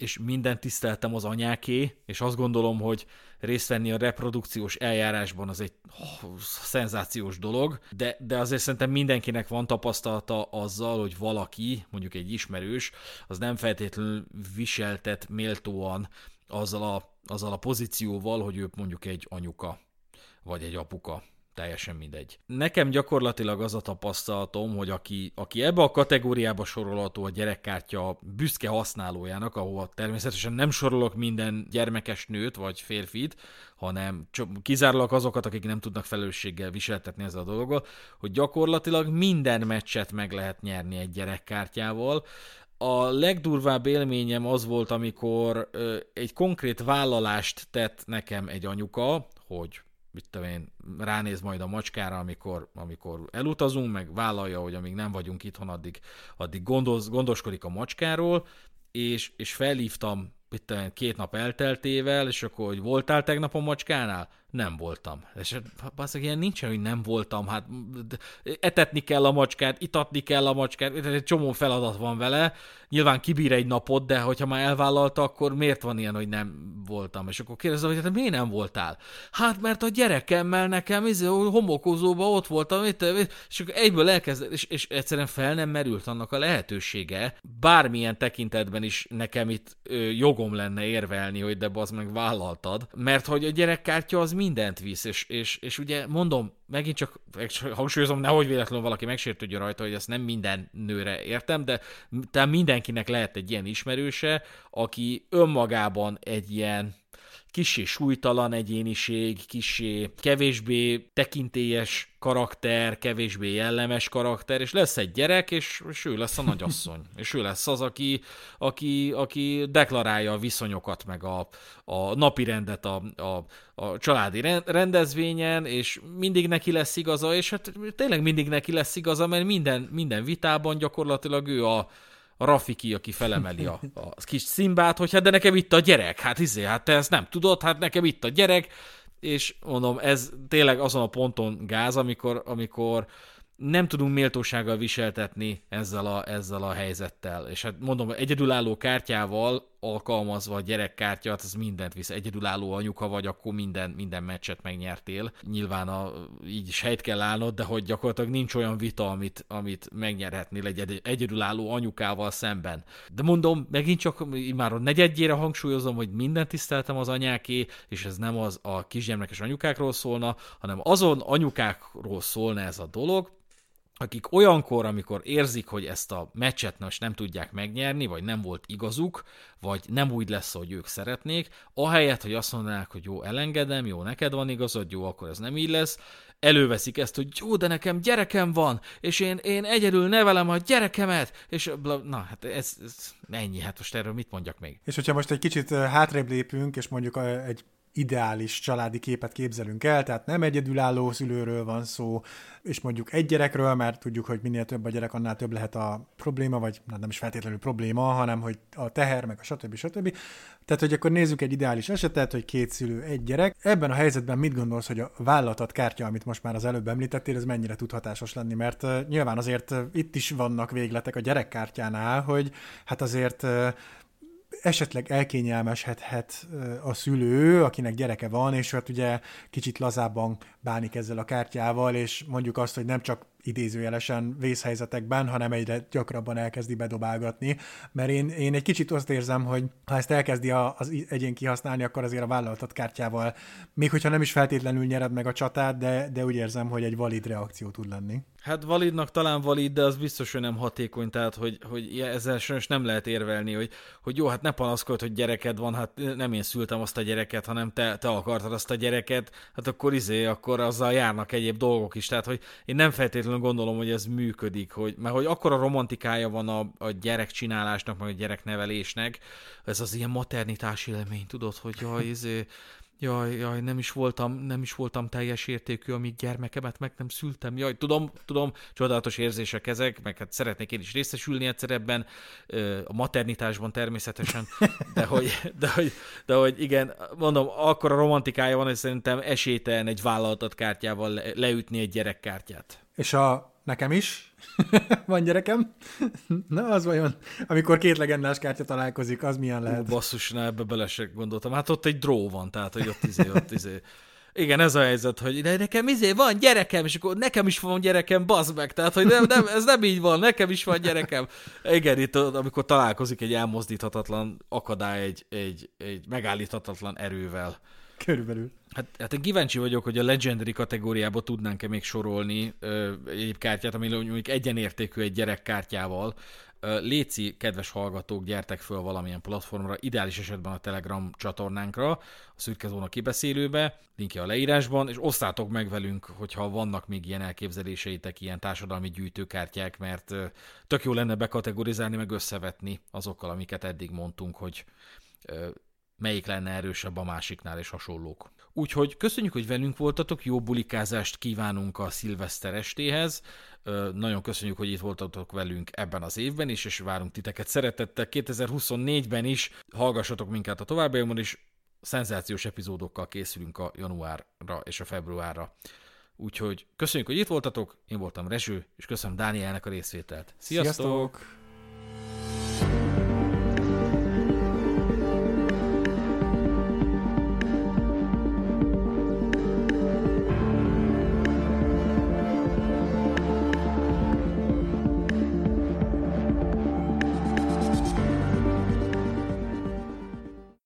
és minden tiszteltem az anyáké, és azt gondolom, hogy részt venni a reprodukciós eljárásban az egy oh, szenzációs dolog, de, de azért szerintem mindenkinek van tapasztalata azzal, hogy valaki, mondjuk egy ismerős, az nem feltétlenül viseltet méltóan azzal a, azzal a pozícióval, hogy ő mondjuk egy anyuka, vagy egy apuka teljesen mindegy. Nekem gyakorlatilag az a tapasztalatom, hogy aki, aki ebbe a kategóriába sorolható a gyerekkártya büszke használójának, ahova természetesen nem sorolok minden gyermekes nőt vagy férfit, hanem kizárólag azokat, akik nem tudnak felelősséggel viseltetni ezzel a dolgot, hogy gyakorlatilag minden meccset meg lehet nyerni egy gyerekkártyával, a legdurvább élményem az volt, amikor egy konkrét vállalást tett nekem egy anyuka, hogy mit tudom én, ránéz majd a macskára, amikor, amikor elutazunk, meg vállalja, hogy amíg nem vagyunk itthon, addig, addig gondoz, gondoskodik a macskáról, és, és felhívtam itt két nap elteltével, és akkor, hogy voltál tegnap a macskánál? Nem voltam. És basszak, ilyen nincsen, hogy nem voltam. Hát etetni kell a macskát, itatni kell a macskát, egy csomó feladat van vele. Nyilván kibír egy napot, de hogyha már elvállalta, akkor miért van ilyen, hogy nem voltam? És akkor kérdezem, hogy hát miért nem voltál? Hát mert a gyerekemmel nekem izé, homokozóban ott voltam, és akkor egyből elkezd, és, és egyszerűen fel nem merült annak a lehetősége. Bármilyen tekintetben is nekem itt ö, jogom lenne érvelni, hogy de az meg vállaltad, mert hogy a gyerekkártya az mindent visz, és, és, és ugye mondom, megint csak hangsúlyozom, nehogy véletlenül valaki megsértődjön rajta, hogy ezt nem minden nőre értem, de tehát mindenkinek lehet egy ilyen ismerőse, aki önmagában egy ilyen kisé súlytalan egyéniség, kisé kevésbé tekintélyes karakter, kevésbé jellemes karakter, és lesz egy gyerek, és, és ő lesz a nagyasszony. és ő lesz az, aki, aki, aki deklarálja a viszonyokat, meg a, a napi rendet a, a, a családi rendezvényen, és mindig neki lesz igaza, és hát tényleg mindig neki lesz igaza, mert minden, minden vitában gyakorlatilag ő a, a Rafiki, aki felemeli a, a kis szimbát, hogy hát de nekem itt a gyerek, hát izé, hát te ezt nem tudod, hát nekem itt a gyerek, és mondom, ez tényleg azon a ponton gáz, amikor, amikor nem tudunk méltósággal viseltetni ezzel a, ezzel a helyzettel. És hát mondom, egyedülálló kártyával alkalmazva a gyerekkártya, hát az mindent visz. Egyedülálló anyuka vagy, akkor minden, minden meccset megnyertél. Nyilván a, így is helyt kell állnod, de hogy gyakorlatilag nincs olyan vita, amit, amit megnyerhetnél egy, egy egyedülálló anyukával szemben. De mondom, megint csak már a negyedjére hangsúlyozom, hogy minden tiszteltem az anyáké, és ez nem az a kisgyermekes anyukákról szólna, hanem azon anyukákról szólna ez a dolog, akik olyankor, amikor érzik, hogy ezt a meccset most nem tudják megnyerni, vagy nem volt igazuk, vagy nem úgy lesz, hogy ők szeretnék, ahelyett, hogy azt mondanák, hogy jó, elengedem, jó, neked van igazad, jó, akkor ez nem így lesz, előveszik ezt, hogy jó, de nekem gyerekem van, és én, én egyedül nevelem a gyerekemet, és bla, na, hát ez, ez ennyi, hát most erről mit mondjak még? És hogyha most egy kicsit hátrébb lépünk, és mondjuk egy ideális családi képet képzelünk el, tehát nem egyedülálló szülőről van szó, és mondjuk egy gyerekről, mert tudjuk, hogy minél több a gyerek, annál több lehet a probléma, vagy nem is feltétlenül probléma, hanem hogy a teher, meg a stb. stb. Tehát, hogy akkor nézzük egy ideális esetet, hogy két szülő, egy gyerek. Ebben a helyzetben mit gondolsz, hogy a vállalatot kártya, amit most már az előbb említettél, ez mennyire tud hatásos lenni? Mert nyilván azért itt is vannak végletek a gyerekkártyánál, hogy hát azért esetleg elkényelmeshethet a szülő, akinek gyereke van, és hát ugye kicsit lazábban bánik ezzel a kártyával, és mondjuk azt, hogy nem csak idézőjelesen vészhelyzetekben, hanem egyre gyakrabban elkezdi bedobálgatni, mert én, én egy kicsit azt érzem, hogy ha ezt elkezdi a, az egyén kihasználni, akkor azért a vállalatot kártyával, még hogyha nem is feltétlenül nyered meg a csatát, de, de úgy érzem, hogy egy valid reakció tud lenni. Hát validnak talán valid, de az biztos, hogy nem hatékony, tehát hogy, hogy ezzel sajnos nem lehet érvelni, hogy, hogy jó, hát ne panaszkodj, hogy gyereked van, hát nem én szültem azt a gyereket, hanem te, te akartad azt a gyereket, hát akkor izé, akkor azzal járnak egyéb dolgok is, tehát hogy én nem feltétlenül gondolom, hogy ez működik, hogy, mert hogy akkor a romantikája van a, a gyerekcsinálásnak, meg a gyereknevelésnek, ez az ilyen maternitás élmény, tudod, hogy jaj, izé, Jaj, jaj, nem is voltam, nem is voltam teljes értékű, amíg gyermekemet meg nem szültem. Jaj, tudom, tudom, csodálatos érzések ezek, meg hát szeretnék én is részesülni egyszer ebben, a maternitásban természetesen, de hogy, de hogy, de hogy igen, mondom, akkor a romantikája van, hogy szerintem esélytelen egy vállalatot kártyával le, leütni egy gyerekkártyát. És a nekem is van gyerekem. Na, az vajon, amikor két legendás kártya találkozik, az milyen lehet? Ó, basszus, na ebbe bele se gondoltam. Hát ott egy dró van, tehát hogy ott izé, ott izé. Igen, ez a helyzet, hogy de nekem izé van gyerekem, és akkor nekem is van gyerekem, bazd meg, tehát hogy nem, nem, ez nem így van, nekem is van gyerekem. Igen, itt amikor találkozik egy elmozdíthatatlan akadály, egy, egy, egy megállíthatatlan erővel. Körülbelül. Hát, hát én kíváncsi vagyok, hogy a Legendary kategóriába tudnánk-e még sorolni ö, egy kártyát, ami mondjuk egyenértékű egy gyerekkártyával. Léci, kedves hallgatók, gyertek föl valamilyen platformra, ideális esetben a Telegram csatornánkra, a Szürke Zóna kibeszélőbe, linkje a leírásban, és osztátok meg velünk, hogyha vannak még ilyen elképzeléseitek, ilyen társadalmi gyűjtőkártyák, mert tök jó lenne bekategorizálni, meg összevetni azokkal, amiket eddig mondtunk, hogy melyik lenne erősebb a másiknál, és hasonlók. Úgyhogy köszönjük, hogy velünk voltatok, jó bulikázást kívánunk a szilveszter estéhez. Nagyon köszönjük, hogy itt voltatok velünk ebben az évben is, és várunk titeket szeretettel 2024-ben is. Hallgassatok minket a továbbiakban is, szenzációs epizódokkal készülünk a januárra és a februárra. Úgyhogy köszönjük, hogy itt voltatok, én voltam Rezső, és köszönöm Dánielnek a részvételt. Sziasztok! Sziasztok!